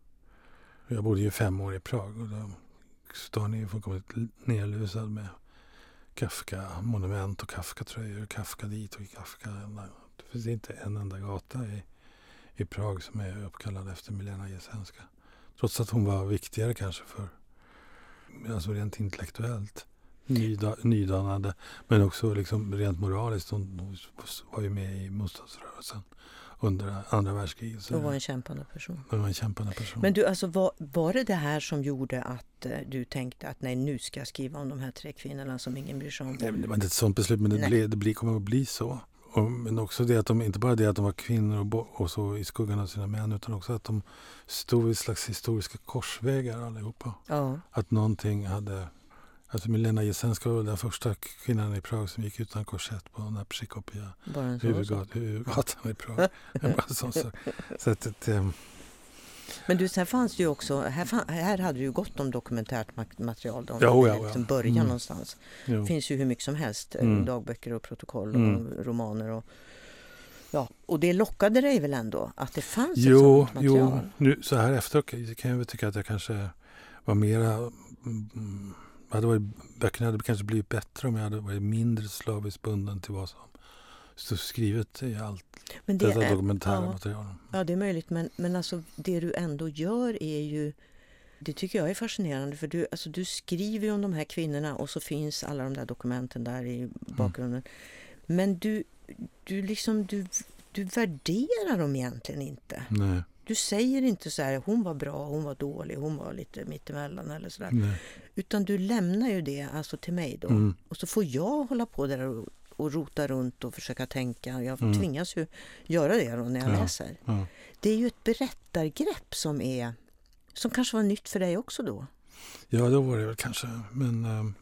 jag bodde ju fem år i Prag och då stan är ju fullkomligt nerlusad med Kafka-monument och Kafka-tröjor, Kafka dit och Kafka det finns inte en enda gata i, i Prag som är uppkallad efter Milena Jesenska. Trots att hon var viktigare kanske för, alltså rent intellektuellt, nyda, nydanande. Men också liksom rent moraliskt. Hon, var ju med i motståndsrörelsen under andra världskriget. Så och var en kämpande person. hon var en kämpande person. Men du, alltså, var, var det det här som gjorde att eh, du tänkte att nej, nu ska jag skriva om de här tre kvinnorna som ingen bryr sig om? Nej, det var inte ett sånt beslut, men det, Nej. blev, det blir, kommer att bli så. Och, men också det att de, inte bara det att de var kvinnor och, och så i skuggan av sina män, utan också att de stod i slags historiska korsvägar allihopa. Ja, Att någonting hade... Alltså Milena Jesenska var den första kvinnan i Prag som gick utan korsett på sak. huvudgat, huvudgatan i Prag. Så att, att, eh, Men du, sen fanns ju också, här, här hade du ju gott om dokumentärt material. De, Ja, ja, ja. Liksom börja Mm. någonstans. Det finns ju hur mycket som helst. eh, Mm. Dagböcker och protokoll och Mm. romaner. Och, ja. och det lockade dig väl ändå att det fanns ett Jo, sånt material? jo nu, så här efteråt kan jag väl tycka att jag kanske var mera... Mm, hade varit, böckerna hade kanske blivit bättre om jag hade varit mindre slaviskt bunden till vad som stod skrivet i allt Men det detta är, dokumentära ja. material. ja, det är möjligt. Men, men alltså, det du ändå gör är ju... Det tycker jag är fascinerande. För du, alltså, du skriver ju om de här kvinnorna och så finns alla de där dokumenten där i bakgrunden. Men du, du, liksom, du, du värderar dem egentligen inte. Nej, Du säger inte så här, hon var bra, hon var dålig, hon var lite mittemellan eller sådär. nej. Utan du lämnar ju det alltså till mig då. Mm, Och så får jag hålla på där och, och rota runt och försöka tänka. Jag Mm. tvingas ju göra det då när jag Ja. läser. ja. Det är ju ett berättargrepp som är som kanske var nytt för dig också då. ja, då var det väl kanske. Men ehm,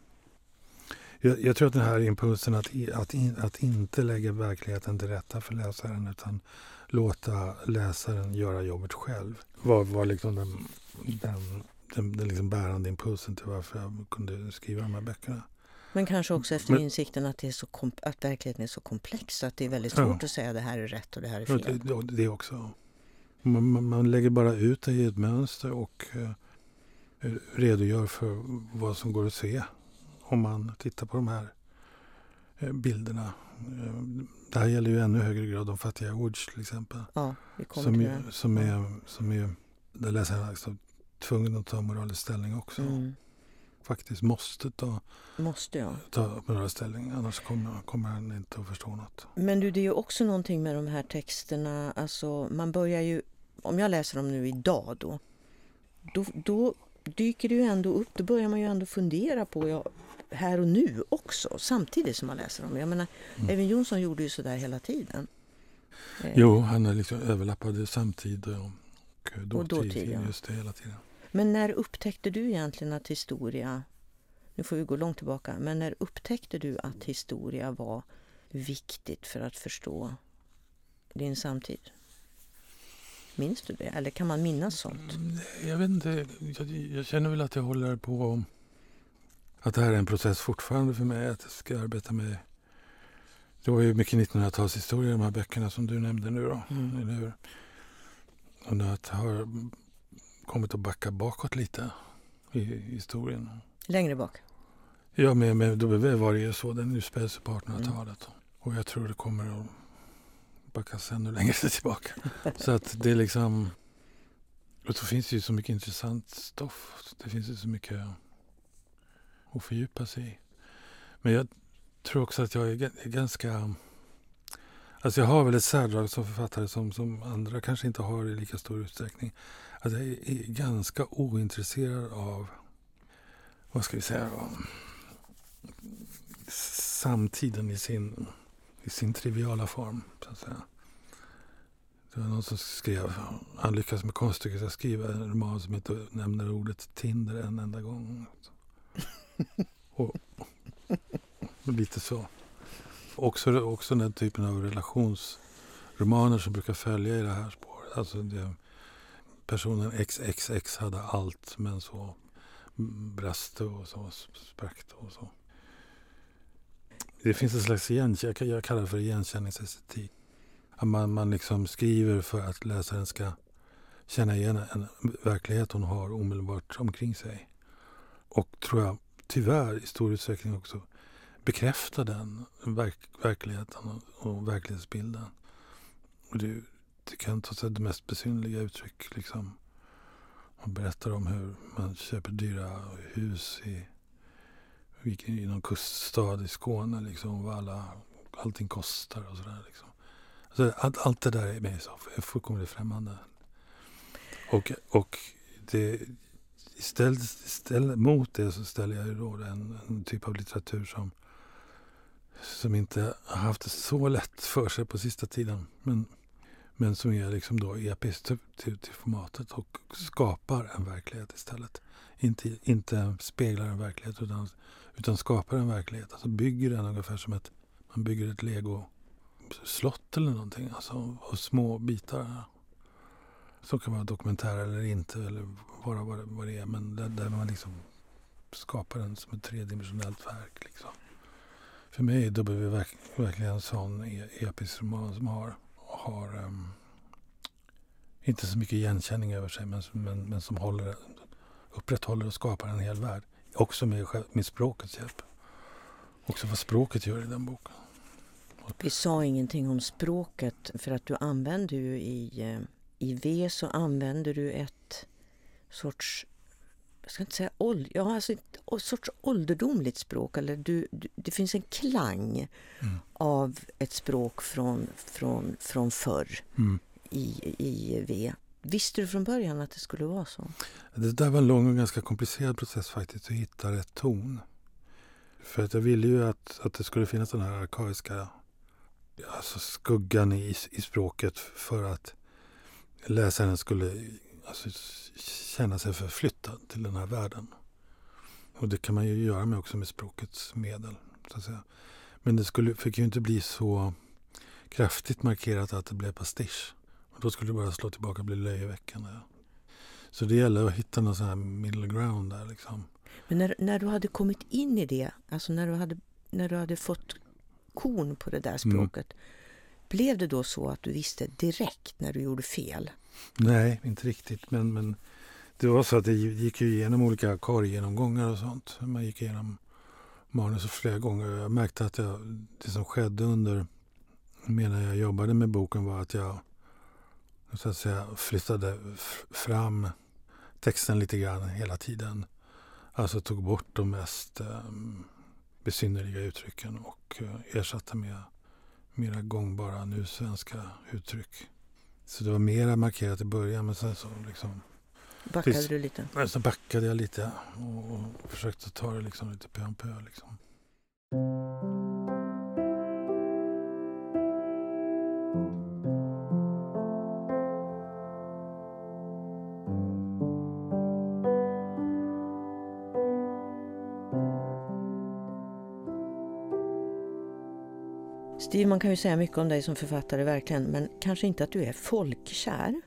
jag, jag tror att den här impulsen att, i- att, in, att inte lägga verkligheten till rätta för läsaren utan låta läsaren göra jobbet själv var, var liksom den, den, den, den liksom bärande impulsen till varför jag kunde skriva de här böckerna. Men kanske också efter Men- insikten att, det är så att verkligheten är så komplex att det är väldigt Ja. svårt att säga det här är rätt och det här är Ja, fel. det, det, det också. Man, man, man lägger bara ut det i ett mönster och eh, redogör för vad som går att se om man tittar på de här bilderna. Eh, det här gäller ju ännu högre grad de fattiga Woods till exempel. Ja, Som, ju, som, är, som är, där läsaren alltså tvungen att ta moralisk ställning också. Mm. Faktiskt måste ta, Måste jag. ta moralisk ställning annars kommer, kommer han inte att förstå något. Men du, det är ju också någonting med de här texterna. Alltså, man börjar ju, om jag läser dem nu idag då, då, då dyker det ju ändå upp, då börjar man ju ändå fundera på ja, här och nu också, samtidigt som man läser dem. Jag menar, mm. Evin Jonsson gjorde ju sådär hela tiden. Eh. Jo, han liksom överlappade samtid och dåtid, och dåtid ja. just det, hela tiden. Men när upptäckte du egentligen att historia, nu får vi gå långt tillbaka, men när upptäckte du att historia var viktigt för att förstå din samtid? Minns du det? Eller kan man minnas sånt? Mm, jag vet inte. Jag, jag, känner väl att jag håller på... Att det här är en process fortfarande för mig. Att jag ska arbeta med... Det var ju mycket 1900-talshistoria i de här böckerna som du nämnde nu då. Mm. Eller hur? Och att har kommit att backa bakåt lite i historien. Längre bak? Ja, med, med W var det ju så. Den utspelar sig på 1800-talet. Mm. Och jag tror det kommer att backas ännu längre tillbaka. så att det är liksom... Och så finns det ju så mycket intressant stoff. Det finns ju så mycket och fördjupa sig i. Men jag tror också att jag är ganska... Alltså jag har väl ett särdrag som författare som, som andra kanske inte har i lika stor utsträckning. Att jag är ganska ointresserad av, vad ska vi säga, samtiden i sin i sin triviala form. Så att säga. Det var någon som skrev, han lyckades med konststycket att skriva en roman som inte nämner ordet Tinder en enda gång. Och, och lite så. Också, också den typen av relationsromaner som brukar följa i det här spåret. Alltså det, personen XXX hade allt men så brast det och så sprack det och så. Det finns en slags igenkänning, jag kallar det för igenkänningsestetik. Man, man liksom skriver för att läsaren ska känna igen en verklighet hon har omedelbart omkring sig. Och tror jag tyvärr i stor utsträckning också bekräfta den verk, verkligheten och, och verklighetsbilden. Och det, det kan ta sig det mest besynliga uttryck. Liksom. Man berättar om hur man köper dyra hus i i någon kuststad i Skåne liksom, vad alla, allting kostar och sådär. Liksom. Alltså, allt, allt det där är mig så fullkomligt främmande. Och, och det, istället, istället mot det så ställer jag då en, en typ av litteratur som, som inte har haft det så lätt för sig på sista tiden. Men, men som är liksom då episkt till, till, till formatet och skapar en verklighet istället. Inte, inte speglar en verklighet utan utan skapar en verklighet. Alltså bygger den ungefär som ett, man bygger ett lego-slott eller någonting. Alltså av små bitar. Som kan vara dokumentär eller inte eller vara vad, vad det är. Men där, där man liksom skapar den som ett tredimensionellt verk. Liksom. För mig är W verk, verkligen en sån e, episk roman som har, har um, inte så mycket igenkänning över sig men, men, men som håller, upprätthåller och skapar en hel värld. Också med, med språkets hjälp. Också vad språket gör i den boken. Vi sa ingenting om språket för att du använder ju i, eh, i V så använder du ett sorts jag ska inte säga åld, ja, alltså ett sorts ålderdomligt språk. Eller du, du det finns en klang mm. av ett språk från, från, från förr mm. i, i V. Visste du från början att det skulle vara så? Det där var en lång och ganska komplicerad process faktiskt, att hitta rätt ton. För att jag ville ju att, att det skulle finnas den här arkaiska alltså skuggan i, i språket för att läsaren skulle alltså, känna sig förflyttad till den här världen. Och det kan man ju göra med också med språkets medel. Så att säga. Men det skulle, fick ju inte bli så kraftigt markerat att det blev pastisch. Och då skulle det bara slå tillbaka och bli löjeväckande. Så det gäller att hitta någon sån här middle ground där liksom. Men när, när du hade kommit in i det, alltså när du hade, när du hade fått kon på det där språket. Mm. Blev det då så att du visste direkt när du gjorde fel? Nej, inte riktigt. Men, men det var så att det gick ju igenom olika korgenomgångar och sånt. Man gick igenom manus flera gånger. Jag märkte att jag, det som skedde under medan jag jobbade med boken var att jag så att säga flyttade fram texten lite grann hela tiden. Alltså tog bort de mest um, besynnerliga uttrycken och uh, ersatte med mera gångbara nu svenska uttryck. Så det var mera markerat i början men sen så liksom Backade Tills- du lite? Så backade jag lite och, och försökte ta det liksom lite pö om pö. Liksom. Steve, man kan ju säga mycket om dig som författare verkligen, men kanske inte att du är folkkär.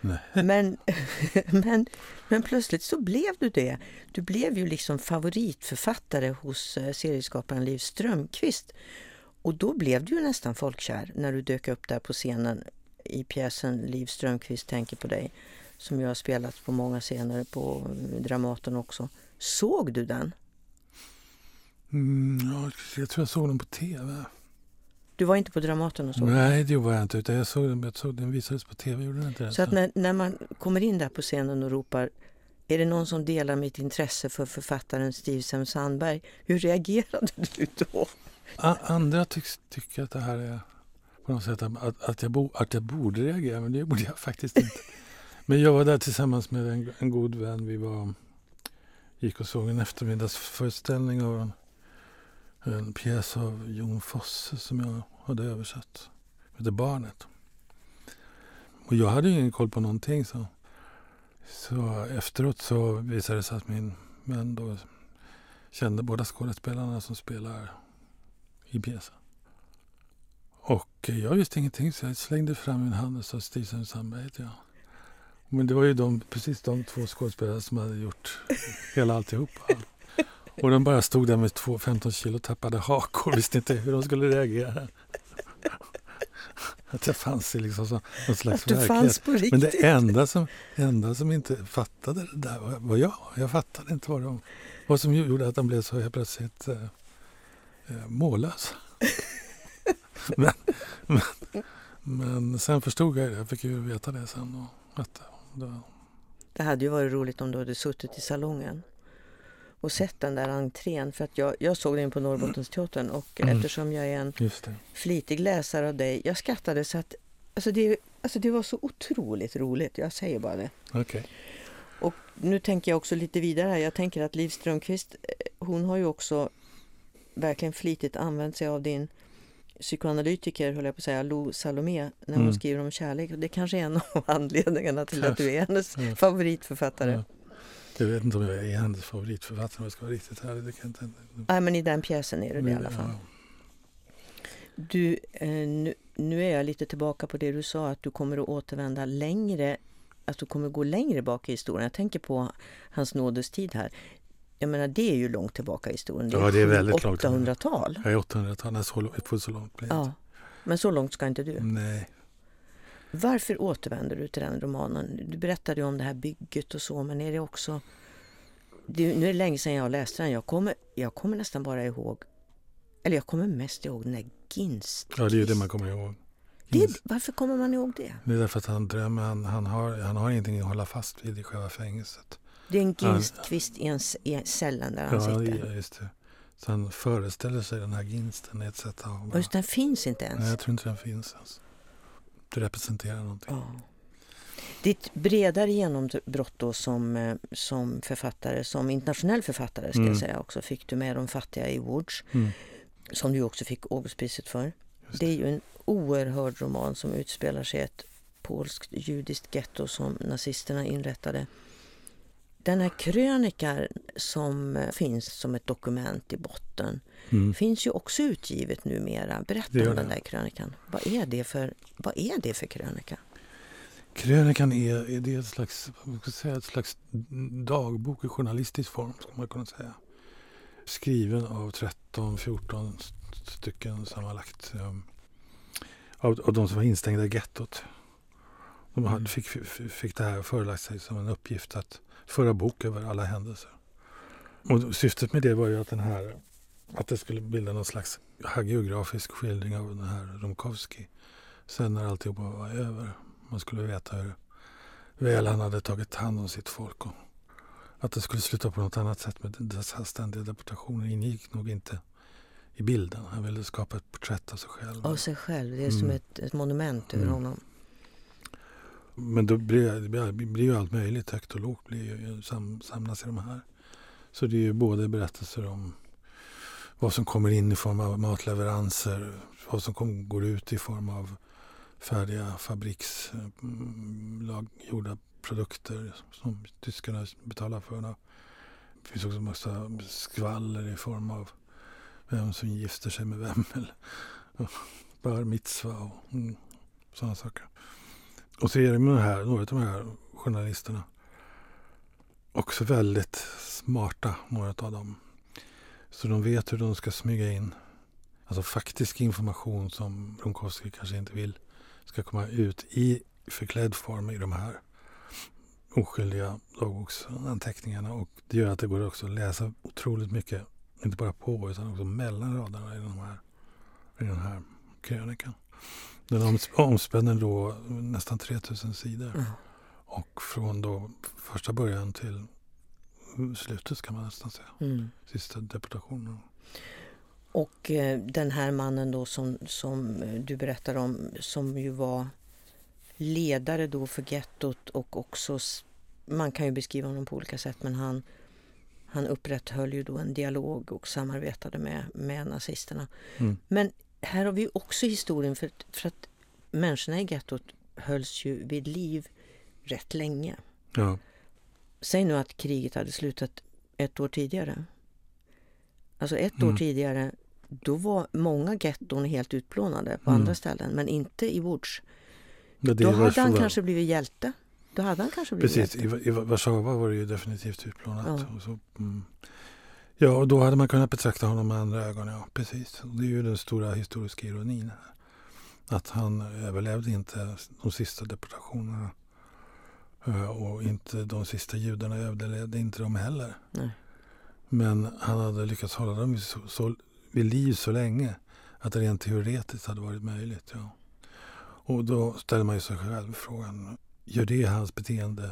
Nej. Men, men, men plötsligt så blev du det. Du blev ju liksom favoritförfattare hos eh, serieskaparen Liv Strömquist. Och då blev du ju nästan folkkär när du dök upp där på scenen i pjäsen Liv Strömquist tänker på dig. Som ju har spelats på många scener på eh, Dramaten också. Såg du den? Mm, ja, jag tror jag såg den på tv. Du var inte på Dramaten och så? Nej, det var jag inte. Utan jag såg den, jag såg den visades på tv. Gjorde inte? Så att när, när man kommer in där på scenen och ropar är det någon som delar mitt intresse för författaren Steve Sem Sandberg? Hur reagerade du då? Andra tycks tycka att det här är på något sätt att, att, jag, bo, att jag borde reagera, men det borde jag faktiskt inte. Men jag var där tillsammans med en, en god vän. Vi var, gick och såg en eftermiddagsföreställning av en, en pjäs av Jon Fosse som jag hade översatt. Det heter Barnet. Och jag hade ju ingen koll på någonting. Så, så efteråt så visade det sig att min vän då kände båda skådespelarna som spelar i pjäsen. Och jag visste ingenting så jag slängde fram min hand och sa Steve Sandberg heter jag. Men det var ju de, precis de två skådespelarna som hade gjort hela alltihopa. Och de bara stod där med två 15 kilo tappade hakor och visste inte hur de skulle reagera. Att jag fanns i liksom så, någon slags verklighet. Men det enda som, enda som inte fattade det där var, jag. Jag fattade inte vad, de, vad som gjorde att de blev så helt plötsligt eh, eh, mållösa. men, men, men sen förstod jag det. Jag fick ju veta det sen. Och att, det, Det hade ju varit roligt om du hade suttit i salongen och sett den där entrén. För att jag, jag såg den på Norrbottensteatern och Mm. eftersom jag är en flitig läsare av dig, jag skrattade så att alltså det, alltså det var så otroligt roligt. Jag säger bara det. Okej. Och nu tänker jag också lite vidare. Jag tänker att Liv Strömquist, eh, hon har ju också verkligen flitigt använt sig av din psykoanalytiker, höll jag på att säga, Lo Salomé, när hon Mm. skriver om kärlek. Och Det kanske är en av anledningarna till att du är hennes favoritförfattare. Ja. Jag vet inte om jag är hennes favoritförfattare om jag ska vara riktigt ärlig. Det kan inte. Nej, men i den pjäsen är du det i alla fall. Ja. Du, eh, nu, nu är jag lite tillbaka på det du sa, att du kommer att återvända längre, att du kommer att gå längre bak i historien. Jag tänker på hans nådestid här. Jag menar, det är ju långt tillbaka i historien. Ja, det är väldigt långt. 800-tal. Jag är 800-tal, när så, så långt blir det Ja, men så långt ska inte du. Nej. Varför återvänder du till den romanen? Du berättade ju om det här bygget och så, men är det också... Det, nu är det länge sedan jag läste den. Jag kommer, jag kommer nästan bara ihåg... Eller jag kommer mest ihåg den där Ginst. Ja, det är ju det man kommer ihåg. Det, varför kommer man ihåg det? Det är därför att han drömmer, han, han, har, han har ingenting att hålla fast vid i själva fängelset. Det är en. Ginstkvist i, en, i cellen där han Ja, sitter. ja, just det. Så han föreställer sig den här ginsten i ett sätt att... Och just den finns inte ens. Nej, jag tror inte den finns ens. Det representerar någonting. Ja. Ditt bredare genombrott då som, eh, som författare, som internationell författare ska Mm. jag säga också, fick du med De fattiga i Woods, Mm. som du också fick Augustpriset för. Just Det är ju en oerhörd roman som utspelar sig i ett polskt judiskt getto som nazisterna inrättade. Den här krönikan som eh, finns som ett dokument i botten Mm. finns ju också utgivet numera. Berätta om den där krönikan. Vad är det för, vad är det för krönika? Krönikan är, är det ett slags, säga, ett slags dagbok i journalistisk form, skulle man kunna säga. Skriven av 13-14 stycken sammanlagt. Um, av, av de som var instängda i gettot. De hade, Mm. fick, fick, det här förelagt sig som en uppgift att föra bok över alla händelser. Och syftet med det var ju att den här att det skulle bilda någon slags hagiografisk skildring av den här Romkowski. Sen när alltihopa var över. Man skulle veta hur väl han hade tagit hand om sitt folk. Och att det skulle sluta på något annat sätt med dessa ständiga deportationer ingick nog inte i bilden. Han ville skapa ett porträtt av sig själv. Av sig själv. Det är som Mm. ett, ett monument över Mm. honom. Men då blir det blir ju allt möjligt. Högt och lågt blir ju, sam, samlas i de här. Så det är ju både berättelser om vad som kommer in i form av matleveranser, vad som kom, går ut i form av färdiga fabriksgjorda mm, produkter som tyskarna betalar för. Det finns också massa skvaller i form av vem som gifter sig med vem. Eller bar mitzva och mm, sådana saker. Och så är det här, några av de här journalisterna också väldigt smarta, några av dem. Så de vet hur de ska smyga in alltså faktisk information som Brunkovskij kanske inte vill ska komma ut i förklädd form i de här oskyldiga dagboksanteckningarna. Och det gör att det går också att läsa otroligt mycket, inte bara på utan också mellan raderna i, de här, i den här krönikan. Den omspänner då nästan 3000 sidor. Mm. Och från då första början till slutet kan man nästan säga. Mm. Sista deportationen. Och eh, den här mannen då som, som du berättar om som ju var ledare då för gettot och också, man kan ju beskriva honom på olika sätt men han, han upprätthöll ju då en dialog och samarbetade med, med nazisterna. Mm. Men här har vi också historien för, för att människorna i gettot hölls ju vid liv rätt länge. Ja. Säg nu att kriget hade slutat ett år tidigare. Alltså ett mm. år tidigare, då var många getton helt utplånade på mm. andra ställen, men inte i Łódź. då hade han kanske blivit hjälte. Då hade han kanske blivit Precis, hjälte. i, i Warszawa var det ju definitivt utplånat. Ja. Och så, mm. Ja, och då hade man kunnat betrakta honom med andra ögon. Ja, precis. Det är ju den stora historiska ironin. Att han överlevde inte de sista deportationerna. Eh, och inte de sista judarna överlevde inte de heller. Nej. Men han hade lyckats hålla dem så, så, vid liv så länge att det rent teoretiskt hade varit möjligt. Ja. Och då ställer man sig själv frågan, gör det hans beteende,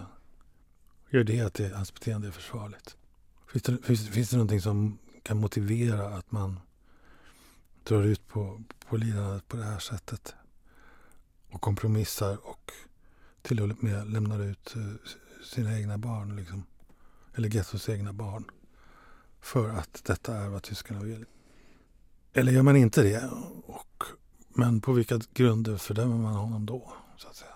gör det att det, hans beteende är försvarligt? Finns det, finns, finns det någonting som kan motivera att man drar ut på, på lidandet på det här sättet? Och kompromissar och till och med lämnar ut eh, sina egna barn. Liksom. Eller gettos egna barn. För att detta är vad tyskarna vill. Eller gör man inte det? Och, men på vilka grunder fördömer man honom då? Så att säga.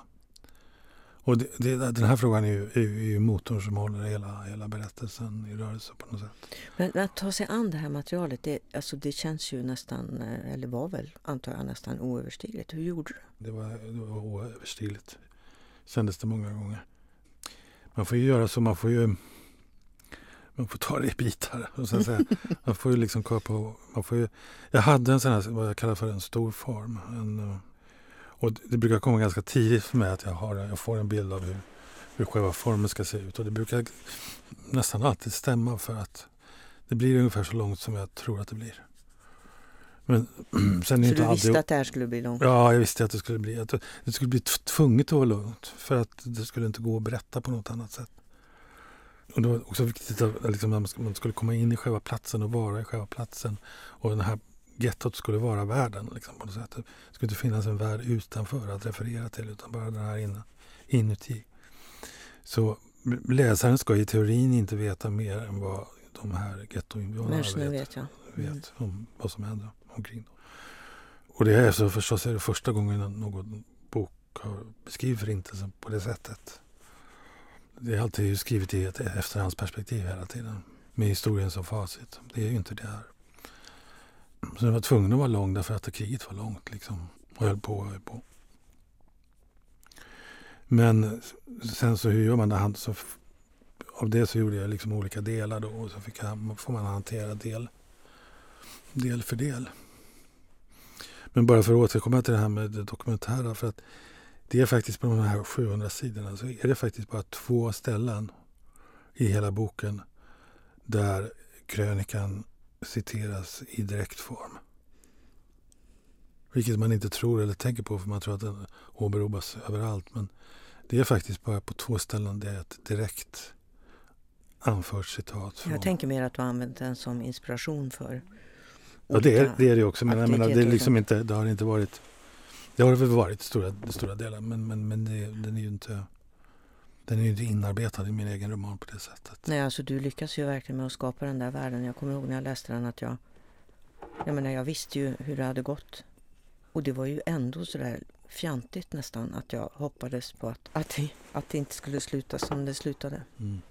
Och det, det, den här frågan är ju, är ju motorn som håller hela, hela berättelsen i rörelse på något sätt. Men att ta sig an det här materialet, det, alltså det känns ju nästan, eh, eller var väl antar jag nästan oöverstigligt. Hur gjorde du? Det var, det var oöverstigligt. Kändes det många gånger. Man får ju göra så, man får ju man får ta det i bitar. Och så säga. Man får ju liksom på, man får ju, jag hade en sån här, vad jag kallar för en stor form. En, eh, och det brukar komma ganska tidigt för mig att jag, har, jag får en bild av hur, hur själva formen ska se ut. Och det brukar nästan alltid stämma för att det blir ungefär så långt som jag tror att det blir. Men, sen så inte du visste att det här skulle bli långt? Ja, jag visste att det skulle bli. Att det skulle bli tvunget att vara långt. För att det skulle inte gå att berätta på något annat sätt. Och det var också viktigt att liksom, man skulle komma in i själva platsen och vara i själva platsen. Och den här gettot skulle vara världen. Liksom, på något sätt. Det skulle inte finnas en värld utanför att referera till utan bara den här inne, inuti. Så läsaren ska i teorin inte veta mer än vad de här gettoinvånarna vet, vet, ja. mm. vet om vad som händer omkring dem. Och det är så förstås är det första gången någon bok har beskrivit Förintelsen på det sättet. Det är alltid skrivet i ett efterhandsperspektiv hela tiden. Med historien som facit. Det är ju inte det här. Så den var tvungen att vara lång därför att kriget var långt liksom. Och höll på och höll på. Men sen så hur gör man det? Så, av det så gjorde jag liksom olika delar då och så fick jag, får man hantera del, del för del. Men bara för att återkomma till det här med det dokumentära. För att det är faktiskt på de här 700 sidorna så är det faktiskt bara två ställen i hela boken där krönikan citeras i direkt form. Vilket man inte tror eller tänker på för man tror att den åberopas överallt. Men det är faktiskt bara på två ställen det är ett direkt anfört citat. Från... Jag tänker mer att du har använt den som inspiration för Ja det är det, är det också. Men jag menar, det, är liksom inte, det har inte varit Det har väl varit stora, stora delar men, men, men det, den är ju inte den är inte inarbetad i min egen roman på det sättet. Nej, alltså du lyckas ju verkligen med att skapa den där världen. Jag kommer ihåg när jag läste den att jag... Jag menar, jag visste ju hur det hade gått. Och det var ju ändå sådär fjantigt nästan att jag hoppades på att, att, det, att det inte skulle sluta som det slutade. Mm.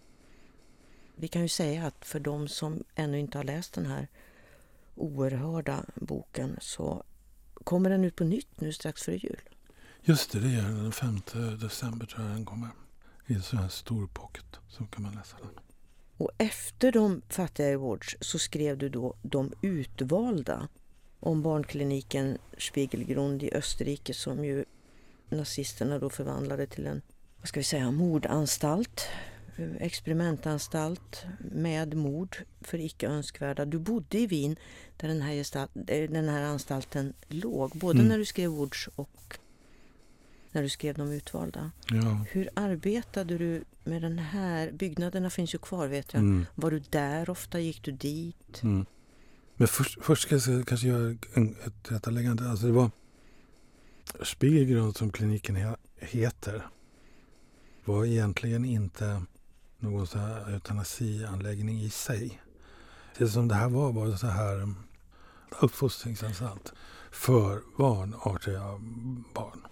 Vi kan ju säga att för de som ännu inte har läst den här oerhörda boken så kommer den ut på nytt nu strax före jul. Just det, det gör den. Den 5 december tror jag den kommer. I en sån här stor pocket så kan man läsa den. Och efter de fattiga awards så skrev du då De utvalda om barnkliniken Spiegelgrund i Österrike som ju nazisterna då förvandlade till en vad ska vi säga, mordanstalt, experimentanstalt med mord för icke önskvärda. Du bodde i Wien där den här, gestalt, den här anstalten låg, både mm. när du skrev Woods och när du skrev De utvalda. Ja. Hur arbetade du med den här? Byggnaderna finns ju kvar vet jag. Mm. Var du där ofta? Gick du dit? Mm. Men först, först ska jag kanske göra en, ett tillrättaläggande. Alltså det var Spiegelgrund som kliniken heter var egentligen inte någon så här eutanasianläggning i sig. Det som det här var var så här um, uppfostringsanstalt för vanartiga barn.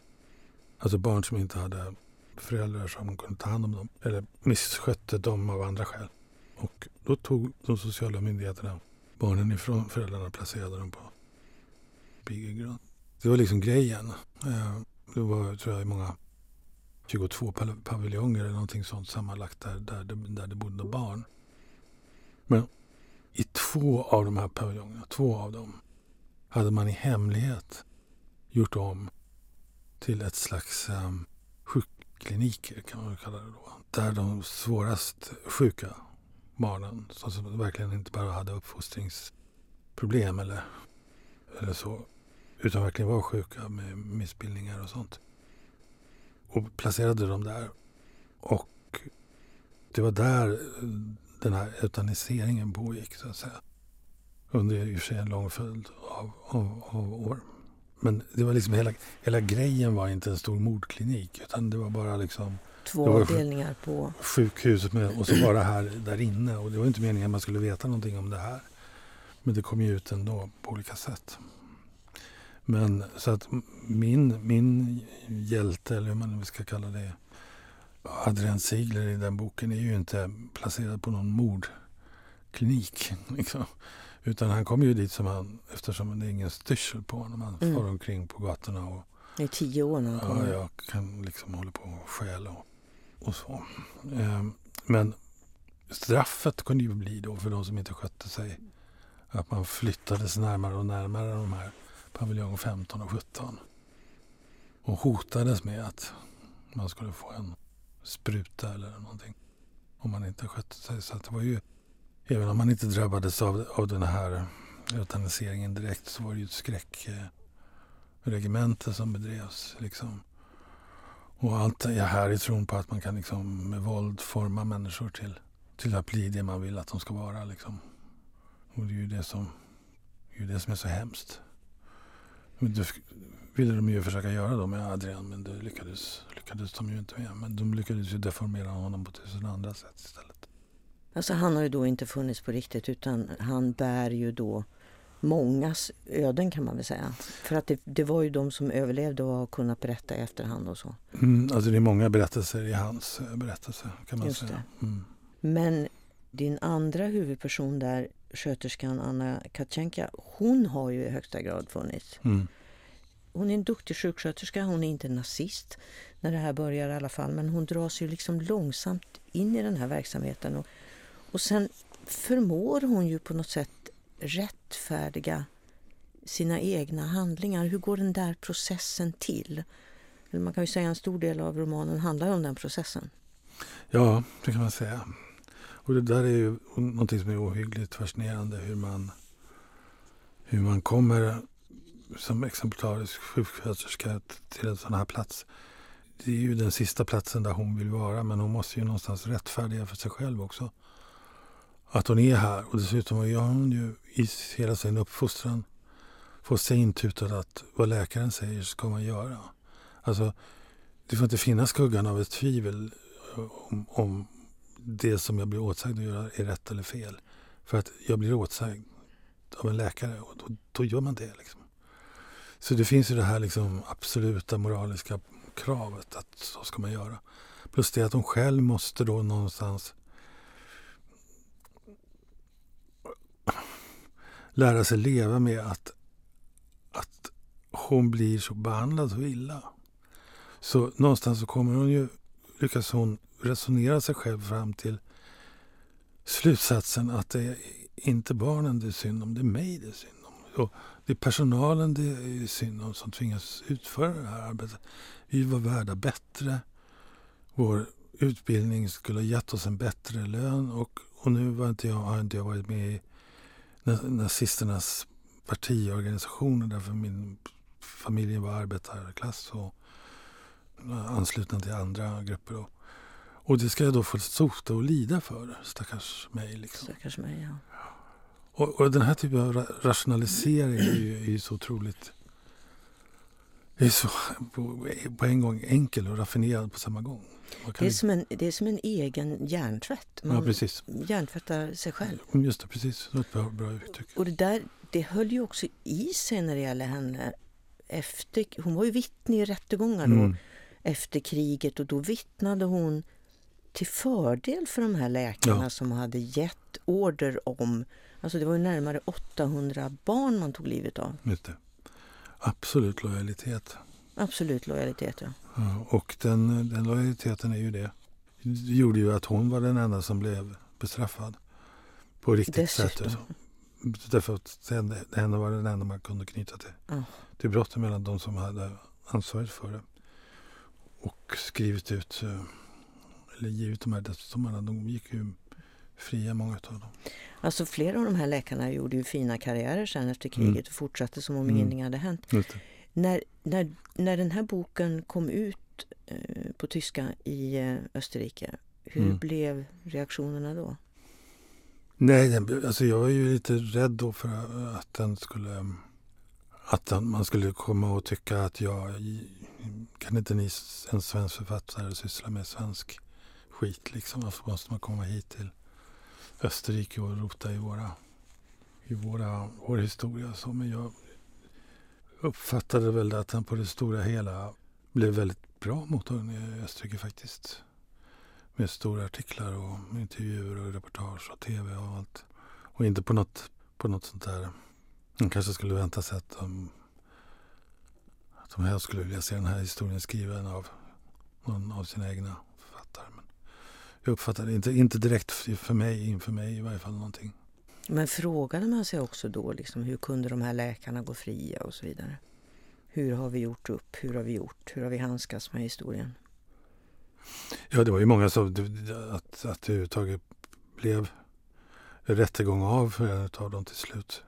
Alltså barn som inte hade föräldrar som kunde ta hand om dem eller misskötte dem av andra skäl. Och då tog de sociala myndigheterna barnen ifrån föräldrarna och placerade dem på Bigelgrund. Det var liksom grejen. Eh, det var, tror jag, många 22 paviljonger eller någonting sånt sammanlagt där, där, det, där det bodde barn. Men i två av de här paviljongerna, två av dem, hade man i hemlighet gjort om till ett slags ehm, um, sjukkliniker kan man kalla det då. Där de svårast sjuka barnen, som verkligen inte bara hade uppfostringsproblem eller, eller så, utan verkligen var sjuka med missbildningar och sånt. Och placerade dem där. Och det var där eh, den här eutaniseringen pågick så att säga. Under i och för sig en lång följd av, av, av år. Men det var liksom hela, hela grejen var inte en stor mordklinik utan det var bara liksom Två avdelningar på sjukhuset med, och så bara här där inne. Och det var inte meningen att man skulle veta någonting om det här. Men det kom ju ut ändå på olika sätt. Men så att min, min hjälte, eller hur man ska kalla det, Adrian Ziegler i den boken är ju inte placerad på någon mordklinik. Liksom. Utan han kom ju dit som han, eftersom det är ingen styrsel på honom. Han mm. far omkring på gatorna och i tio år när han kommer. Ja, jag kan liksom hålla på och stjäla och, och så. Ehm, men straffet kunde ju bli då för de som inte skötte sig att man flyttades närmare och närmare de här paviljong 15 och 17. Och hotades med att man skulle få en spruta eller någonting om man inte skötte sig. Så det var ju, även om man inte drabbades av, av den här eh, eutaniseringen direkt så var det ju ett skräckregemente som bedrevs. Liksom. Och allt det här i tron på att man kan liksom med våld forma människor till, till att bli det man vill att de ska vara. Liksom. Och det är ju det som, det är, det som är så hemskt. Det ville de ju försöka göra då med Adrian men det lyckades, lyckades de ju inte med. Men de lyckades ju deformera honom på tusen andra sätt istället. Alltså han har ju då inte funnits på riktigt utan han bär ju då mångas öden kan man väl säga. För att det, det var ju de som överlevde och har kunnat berätta i efterhand och så. Mm, alltså det är många berättelser i hans eh, berättelse kan man Just säga. Mm. Men din andra huvudperson där, sköterskan Anna Katjenka, hon har ju i högsta grad funnits. Mm. Hon är en duktig sjuksköterska, hon är inte nazist när det här börjar i alla fall, men hon dras ju liksom långsamt in i den här verksamheten. Och, och sen förmår hon ju på något sätt rättfärdiga sina egna handlingar. Hur går den där processen till? Eller man kan ju säga en stor del av romanen handlar om den processen. Ja, det kan man säga. Och det där är ju någonting som är ohyggligt fascinerande hur man, hur man kommer som exemplarisk sjuksköterska till en sån här plats. Det är ju den sista platsen där hon vill vara men hon måste ju någonstans rättfärdiga för sig själv också. Att hon är här och dessutom har hon ju i hela sin uppfostran fått sig intutat att vad läkaren säger ska man göra. Alltså, det får inte finnas skuggan av ett tvivel om, om det som jag blir åtsagd att göra är rätt eller fel. För att jag blir åtsagd av en läkare och då, då gör man det. Liksom. Så det finns ju det här liksom absoluta moraliska kravet att så ska man göra. Plus det att hon själv måste då någonstans lära sig leva med att, att hon blir så behandlad så illa. Så någonstans så kommer hon ju, lyckas hon resonera sig själv fram till slutsatsen att det är inte barnen det är synd om, det är mig det är synd om. Och det är personalen det är synd om som tvingas utföra det här arbetet. Vi var värda bättre. Vår utbildning skulle ha gett oss en bättre lön och, och nu var inte jag, har inte jag varit med i nazisternas partiorganisationer därför min familj var arbetarklass och anslutna till andra grupper. Och, och det ska jag då få sota och lida för, stackars mig. Liksom. Stackars mig, ja. Och, och den här typen av rationalisering är ju, är ju så otroligt är så på, på, en gång enkel och raffinerad på samma gång. Det är, som en, det är som en egen hjärntvätt. Man ja, precis. hjärntvättar sig själv. Just det, precis. Det är ett bra, bra uttryck. Och det där det höll ju också i sig när det gäller henne. Efter, hon var ju vittne i rättegångar då, mm. efter kriget och då vittnade hon till fördel för de här läkarna ja. som hade gett order om... Alltså det var ju närmare 800 barn man tog livet av. Just det. Absolut lojalitet. Absolut lojalitet, ja. ja och den, den lojaliteten är ju det. Det gjorde ju att hon var den enda som blev bestraffad. På riktigt Dessutom. sätt. Därför att henne var den enda man kunde knyta till. Ja. Till brotten mellan de som hade ansvaret för det. Och skrivit ut, eh, eller givit de här dödsdomarna. De gick ju fria, många av dem. Alltså flera av de här läkarna gjorde ju fina karriärer sen efter kriget mm. och fortsatte som om mm. ingenting hade hänt. När, när, när den här boken kom ut eh, på tyska i eh, Österrike, hur mm. blev reaktionerna då? Nej, alltså jag var ju lite rädd då för att den skulle... Att man skulle komma och tycka att jag... Kan inte ni, en svensk författare, syssla med svensk skit liksom? Varför måste man komma hit till Österrike och rota i våra, i våra, vår historia. Så, men jag uppfattade väl att den på det stora hela blev väldigt bra mottagen i Österrike faktiskt. Med stora artiklar och intervjuer och reportage och tv och allt. Och inte på något, på något sånt där. Man kanske skulle vänta sig att de, att de här skulle vilja se den här historien skriven av någon av sina egna jag uppfattade inte, inte direkt för mig, inför mig i varje fall någonting. Men frågade man sig också då liksom, hur kunde de här läkarna gå fria och så vidare? Hur har vi gjort upp? Hur har vi gjort? Hur har vi handskats med historien? Ja, det var ju många som att, att det överhuvudtaget blev rättegång av för en av dem till slut.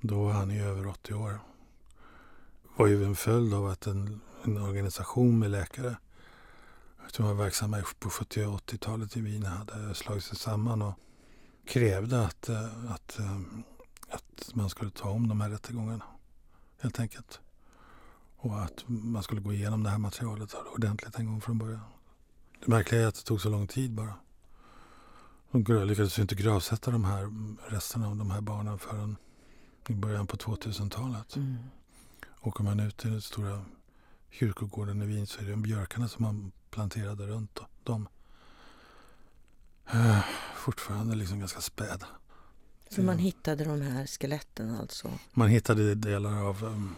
Då var han ju över 80 år. Det var ju en följd av att en, en organisation med läkare som var verksamma på 70 och 80-talet i Wien hade slagit sig samman och krävde att, eh, att, eh, att man skulle ta om de här rättegångarna. Helt enkelt. Och att man skulle gå igenom det här materialet ordentligt en gång från början. Det märkliga är att det tog så lång tid bara. De lyckades inte gravsätta de här resterna av de här barnen förrän i början på 2000-talet. Mm. Åker man ut till den stora kyrkogården i Wien så är det björkarna som man planterade runt dem. Uh, fortfarande liksom ganska späda. Så man hittade de här skeletten alltså? Man hittade delar av, um,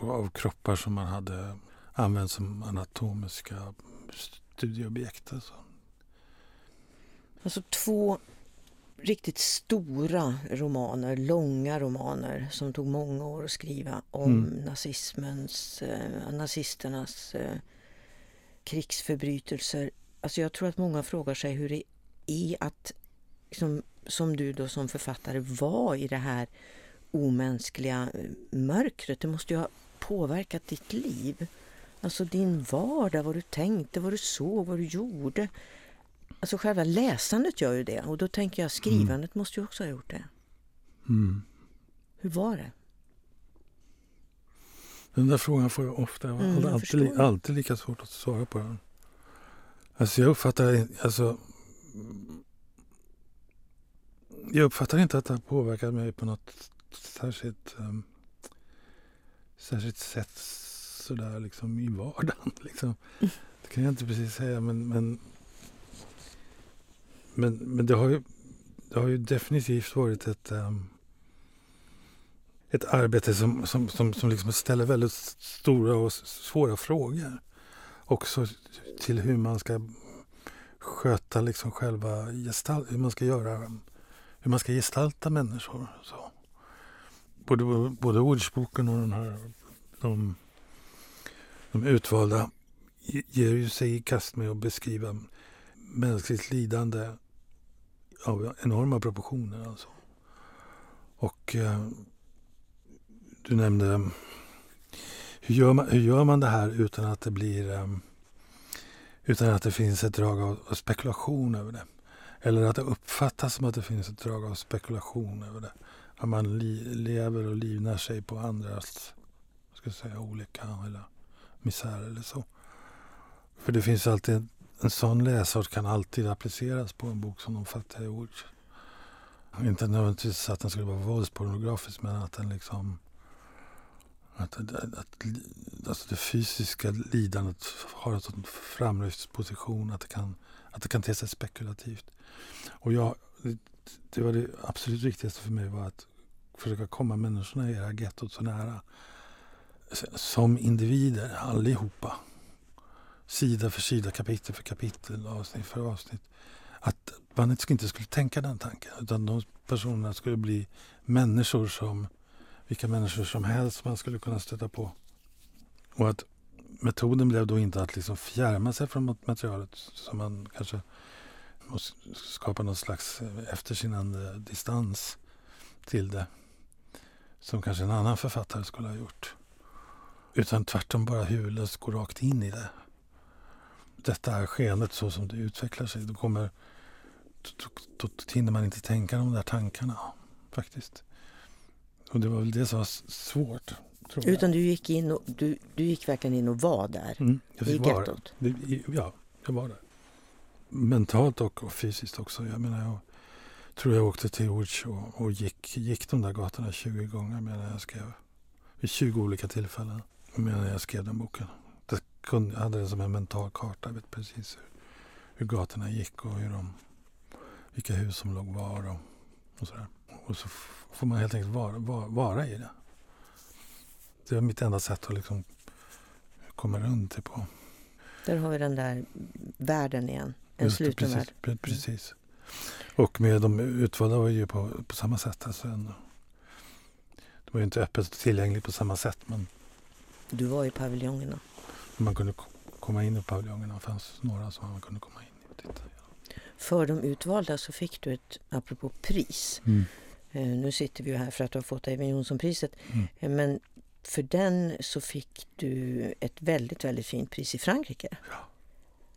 av kroppar som man hade använt som anatomiska studieobjekt. Alltså. alltså två riktigt stora romaner, långa romaner som tog många år att skriva om mm. nazismens, eh, nazisternas eh, krigsförbrytelser. Alltså jag tror att många frågar sig hur det är att, liksom, som du då som författare, vara i det här omänskliga eh, mörkret. Det måste ju ha påverkat ditt liv. Alltså din vardag, vad du tänkte, vad du såg, vad du gjorde. Alltså själva läsandet gör ju det och då tänker jag skrivandet mm. måste ju också ha gjort det. Mm. Hur var det? Den där frågan får jag ofta. Jag har Mm, alltid, alltid lika svårt att svara på den. Alltså jag uppfattar, alltså, jag uppfattar inte att det har påverkat mig på något särskilt, um, särskilt sätt sådär liksom i vardagen. Liksom. Det kan jag inte precis säga men, men, men, men det, har ju, det har ju definitivt varit ett, um, ett arbete som, som, som, som liksom ställer väldigt stora och svåra frågor. Också till hur man ska sköta liksom själva gestalt, hur man ska göra, hur man ska gestalta människor. Så. Både, både ordsboken och den här, de, de utvalda ger ju sig i kast med att beskriva mänskligt lidande av enorma proportioner. Alltså. Och eh, du nämnde um, hur gör, man, hur gör man det här utan att det blir um, utan att det finns ett drag av, spekulation över det? Eller att det uppfattas som att det finns ett drag av spekulation över det. Att man li, lever och livnär sig på andras ska säga, olycka eller misär eller så. För det finns alltid en, en sån läsart kan alltid appliceras på en bok som De fattiga ord. Inte nödvändigtvis att den skulle vara våldspornografisk men att den liksom att, att, att, alltså det fysiska lidandet har alltså en sån framlyftsposition att det, kan, att det kan te sig spekulativt. Och jag, det, det var det absolut viktigaste för mig var att försöka komma människorna i det här gettot så nära. Som individer, allihopa. Sida för sida, kapitel för kapitel, avsnitt för avsnitt. Att man inte skulle tänka den tanken utan de personerna skulle bli människor som vilka människor som helst man skulle kunna stöta på. Och att metoden blev då inte att liksom fjärma sig från materialet som man kanske skapa någon slags eh, eftersinnande distans till det. Som kanske en annan författare skulle ha gjort. Utan tvärtom bara huvudlöst gå rakt in i det. Detta är skenet så som det utvecklar sig. Då, kommer, då, då, då hinner man inte tänka de där tankarna faktiskt. Och det var väl det som var svårt. Utan du gick in och du, du gick verkligen in och var där mm, jag i gettot? det, ja, jag var där. Mentalt och, och, fysiskt också. Jag menar, jag tror jag åkte till Łódź och, och gick, gick de där gatorna 20 gånger medan jag skrev. Vid 20 olika tillfällen medan jag skrev den boken. Det kunde, jag hade det som en mental karta. Jag vet precis hur, hur gatorna gick och hur de, vilka hus som låg var och, och sådär. Och så får man helt enkelt vara, vara, vara i det. Det är mitt enda sätt att liksom komma runt det på. Där har vi den där världen igen. En Just sluten precis, värld. Precis. Och med de utvalda var ju på, på samma sätt. Alltså en, det var ju inte öppet och tillgängligt på samma sätt. Men Du var i paviljongerna. man kunde komma in i paviljongerna. Det fanns några som man kunde komma in i och titta. För de utvalda så fick du ett, apropå pris. Mm. Eh, nu sitter vi ju här för att du har fått Eivind Johnson-priset. Mm. Eh, men för den så fick du ett väldigt, väldigt fint pris i Frankrike.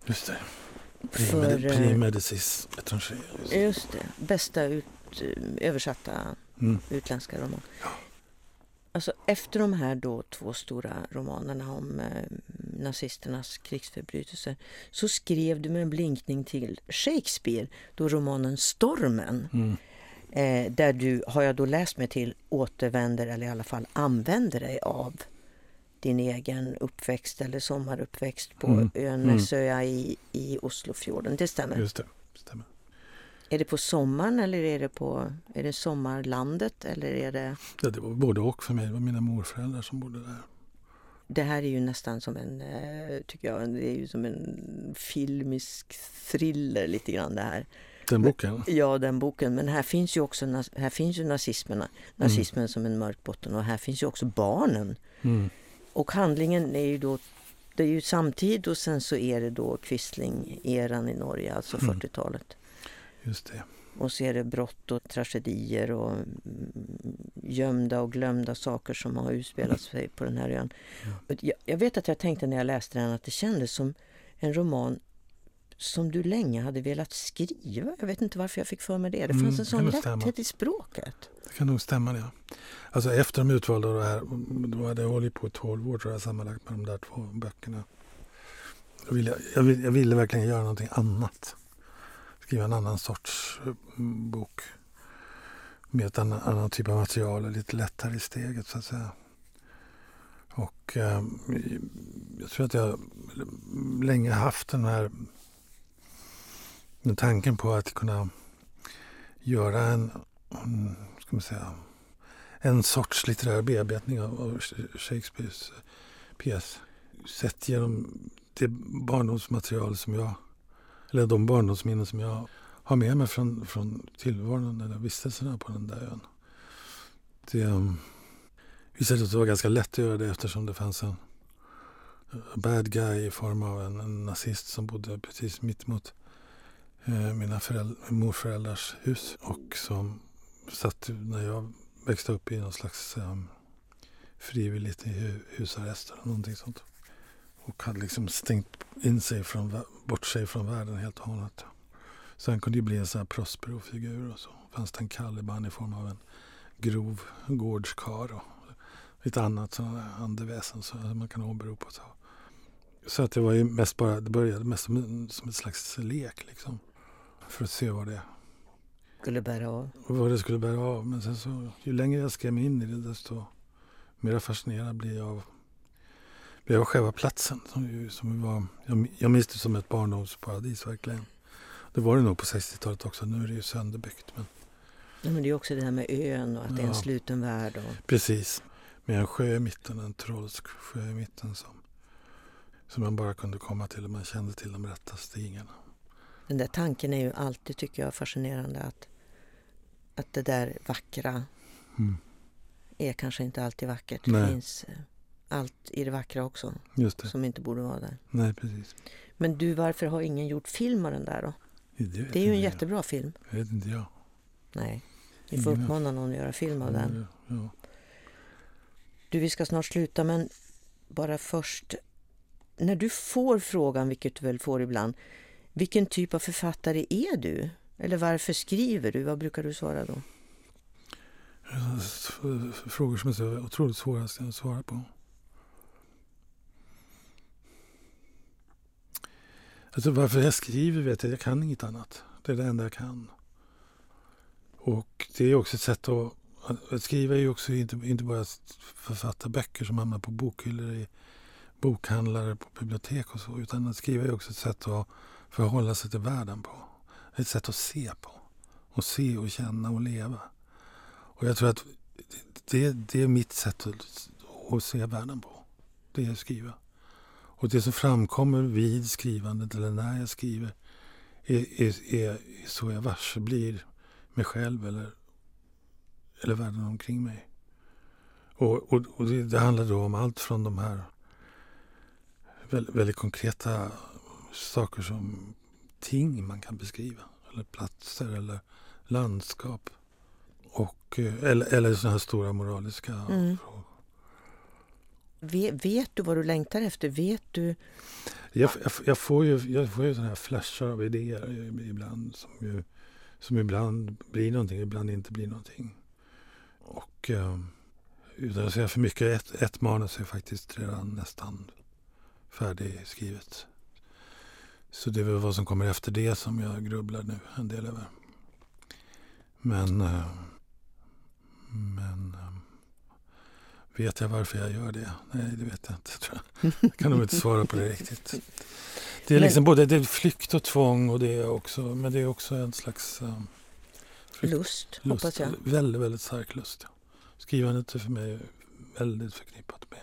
Just det. För, Prix eh, Médicis étranger. Just det. Bästa ut, översatta Mm. utländska roman. Ja. Alltså efter de här då två stora romanerna om eh, nazisternas krigsförbrytelser så skrev du med en blinkning till Shakespeare, då romanen Stormen, Mm. Eh, där du, har jag då läst mig till, återvänder eller i alla fall använder dig av din egen uppväxt eller sommaruppväxt på Mm. ön Mm. Nessöja i, i Oslofjorden. Det stämmer. Just det. Stämmer. Är det på sommaren eller är det på är det sommarlandet eller är det Ja, det var både och för mig. Det var mina morföräldrar som bodde där. Det här är ju nästan som en, eh, tycker jag, det är ju som en filmisk thriller lite grann det här. Den boken? Ja, den boken. Men här finns ju också här finns ju nazismen, nazismen som en mörk botten och här finns ju också barnen. Mm. Och handlingen är ju då, det är ju samtid och sen så är det då Quisling-eran i Norge, alltså Mm. 40-talet. Just det. Och så är det brott och tragedier och mm, gömda och glömda saker som har utspelat sig på den här ön. Jag, jag vet att jag tänkte när jag läste den att det kändes som en roman som du länge hade velat skriva. Jag vet inte varför jag fick för mig det. Det fanns Mm, en sån stämma. lätthet i språket. Det kan nog stämma det. Alltså efter de utvalda det här, då hade jag hållit på i 12 år tror jag sammanlagt med de där två böckerna. Jag ville, jag ville, jag ville verkligen göra någonting annat. Skriva en annan sorts eh, bok. Med ett annan, annan typ av material och lite lättare i steget så att säga. Och eh, jag tror att jag länge haft den här tanken på att kunna göra en, ska man säga, en sorts litterär bearbetning av, Shakespeares eh, pjäs. Sett genom det barndomsmaterial som jag, eller de barndomsminnen som jag har med mig från, från tillvaron eller vistelserna på den där ön. Det eh, visade sig att det var ganska lätt att göra det eftersom det fanns en bad guy i form av en, en nazist som bodde precis mittemot. Eh, mina föräldrar, morföräldrars hus och som satt när jag växte upp i någon slags ehm, um, frivilligt i husarrest eller någonting sånt. Och hade liksom stängt in sig från, bort sig från världen helt och hållet. Så han kunde ju bli en sån här Prospero-figur och så fanns det en Caliban i form av en grov gårdskar och lite annat sådana där andeväsen som man kan åberopa. Så. så att det var ju mest bara, det började mest som, som ett slags lek liksom. För att se vad det, Skulle bära av. vad det skulle bära av. Men sen så, ju längre jag skrev mig in i det desto mer fascinerad blir jag av, blir jag av själva platsen. Som, ju- som var, jag, jag minns det som ett barndomsparadis verkligen. Det var det nog på 60-talet också. Nu är det ju sönderbyggt. Men Ja, men det är också det här med ön och att det är en Ja. sluten värld. Och... precis. Med en sjö i mitten, en trollsk sjö i mitten som, som man bara kunde komma till om man kände till de rätta stigarna. Den där tanken är ju alltid, tycker jag, fascinerande att, att det där vackra Mm. är kanske inte alltid vackert. Nej. Det finns eh, allt i det vackra också Just det. som inte borde vara där. Nej, precis. Men du, varför har ingen gjort film av den där då? Det, Det är ju en jag. jättebra film. Det vet inte jag. Nej, vi får uppmana någon att göra film av den. Ja. Du, vi ska snart sluta, men bara först. När du får frågan, vilket du väl får ibland, vilken typ av författare är du? Eller varför skriver du? Vad brukar du svara då? Frågor som är så otroligt svåra att svara på. Alltså varför jag skriver vet jag, jag kan inget annat. Det är det enda jag kan. Och det är också ett sätt att, att skriva är ju också inte, inte bara att författa böcker som hamnar på bokhyllor i bokhandlare, på bibliotek och så. Utan att skriva är också ett sätt att förhålla sig till världen på. Ett sätt att se på. Och se och känna och leva. Och jag tror att det, det är mitt sätt att, att se världen på. Det är att skriva. Och det som framkommer vid skrivandet eller när jag skriver är, är, är så jag varse blir mig själv eller, eller världen omkring mig. Och, och, och det, det handlar då om allt från de här väldigt, väldigt konkreta saker som ting man kan beskriva. Eller platser eller landskap. Och, eh, eller, eller sådana här stora moraliska Mm. frågor. Vet, vet du vad du längtar efter? Vet du? Jag, jag, jag får ju, jag får ju sådana här flashar av idéer ibland som, ju, som ibland blir någonting, ibland inte blir någonting. Och eh, utan att säga för mycket, ett, ett manus är faktiskt redan nästan färdigskrivet. Så det är väl vad som kommer efter det som jag grubblar nu en del över. Men, eh, men eh, vet jag varför jag gör det? Nej, det vet jag inte. Tror jag. jag kan nog inte svara på det riktigt. Det är Men- liksom både det är flykt och tvång och det är också, men det är också en slags eh, Flykt- Lust, lust. hoppas jag. Väldigt, väldigt stark lust. Ja. Skrivandet är för mig väldigt förknippat med,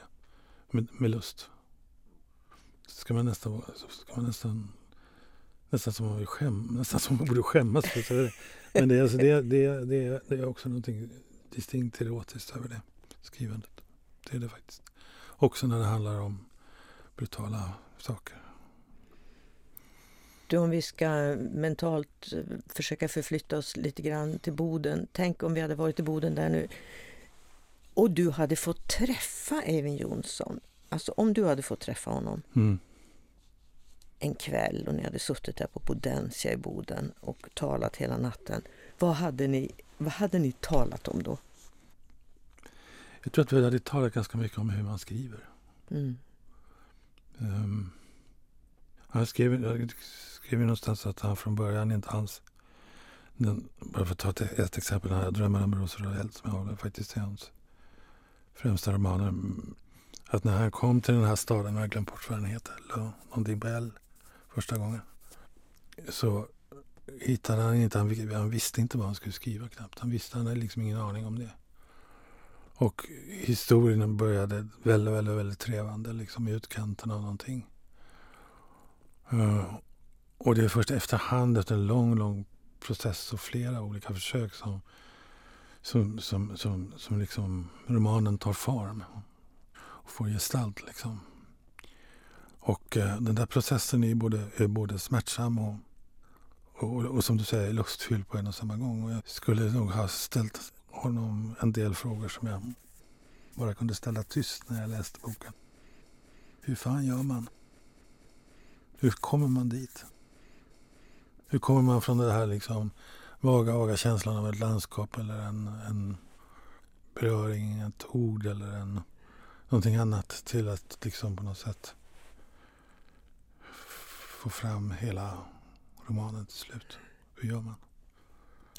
med, med lust. Ska man nästan, ska man nästan, nästan som man skäm, nästan som man borde skämmas för det. Men det, är alltså, det, det, det, det är också någonting distinkt erotiskt över det skrivandet. Det är det faktiskt. Också när det handlar om brutala saker. Du, om vi ska mentalt eh, försöka förflytta oss lite grann till Boden. Tänk om vi hade varit i Boden där nu och du hade fått träffa Eivind Johnson. Alltså om du hade fått träffa honom Mm. En kväll och ni hade suttit där på Bodensia i Boden och talat hela natten. Vad hade ni, vad hade ni talat om då? Jag tror att vi hade talat ganska mycket om hur man skriver. Mm. Um, han skrev, jag skrev någonstans att han från början inte alls... Den, bara för att ta ett, ett exempel, den här Drömmarna om rosor och eld som jag håller faktiskt är hans främsta romaner. Att när han kom till den här staden, jag har glömt bort vad den heter, eller någonting på L första gången. Så hittade han inte, han, han visste inte vad han skulle skriva knappt. Han visste, han hade liksom ingen aning om det. Och historien började väldigt, väldigt, väldigt trevande liksom i utkanten av någonting. Uh, och det är först efterhand, efter en lång, lång process och flera olika försök som, som, som, som, som liksom romanen tar form och får gestalt. Liksom. Och eh, den där processen är både, är både smärtsam och, och, och, som du säger lustfylld på en och samma gång. Och jag skulle nog ha ställt honom en del frågor som jag bara kunde ställa tyst när jag läste boken. Hur fan gör man? Hur kommer man dit? Hur kommer man från det här liksom vaga, vaga känslan av ett landskap eller en, en beröring, ett ord eller en, någonting annat till att liksom på något sätt få fram hela romanen till slut. Hur gör man?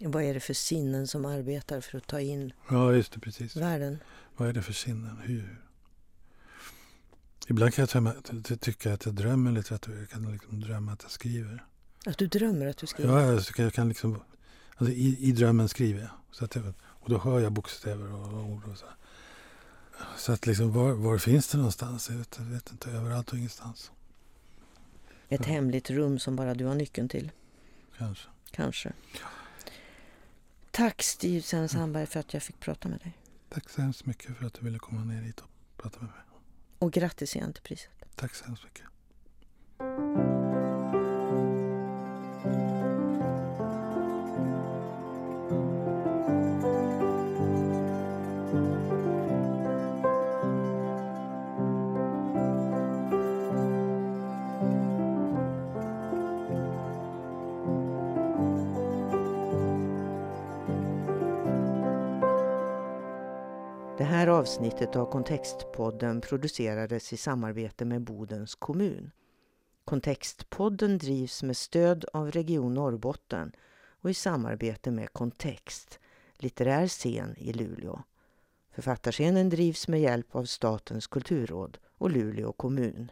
Vad är det för sinnen som arbetar för att ta in ja, just det, precis. världen? Vad är det för sinnen? Hur? Ibland kan jag tycka att jag drömmer litteratur. Jag kan liksom drömma att jag skriver. Att du drömmer att du skriver? Ja, alltså, jag kan liksom, alltså, i, i drömmen skriver jag. Så att jag. Och då hör jag bokstäver och ord och så. Så att liksom, var, var finns det någonstans? Jag vet, jag vet inte. Överallt och ingenstans. Ett hemligt rum som bara du har nyckeln till? Kanske. Kanske. Tack Steve Sandberg för att jag fick prata med dig. Tack så hemskt mycket för att du ville komma ner hit och prata med mig. Och grattis igen till priset. Tack så hemskt mycket. Här avsnittet av Kontextpodden producerades i samarbete med Bodens kommun. Kontextpodden drivs med stöd av Region Norrbotten och i samarbete med Kontext, litterär scen i Luleå. Författarscenen drivs med hjälp av Statens kulturråd och Luleå kommun.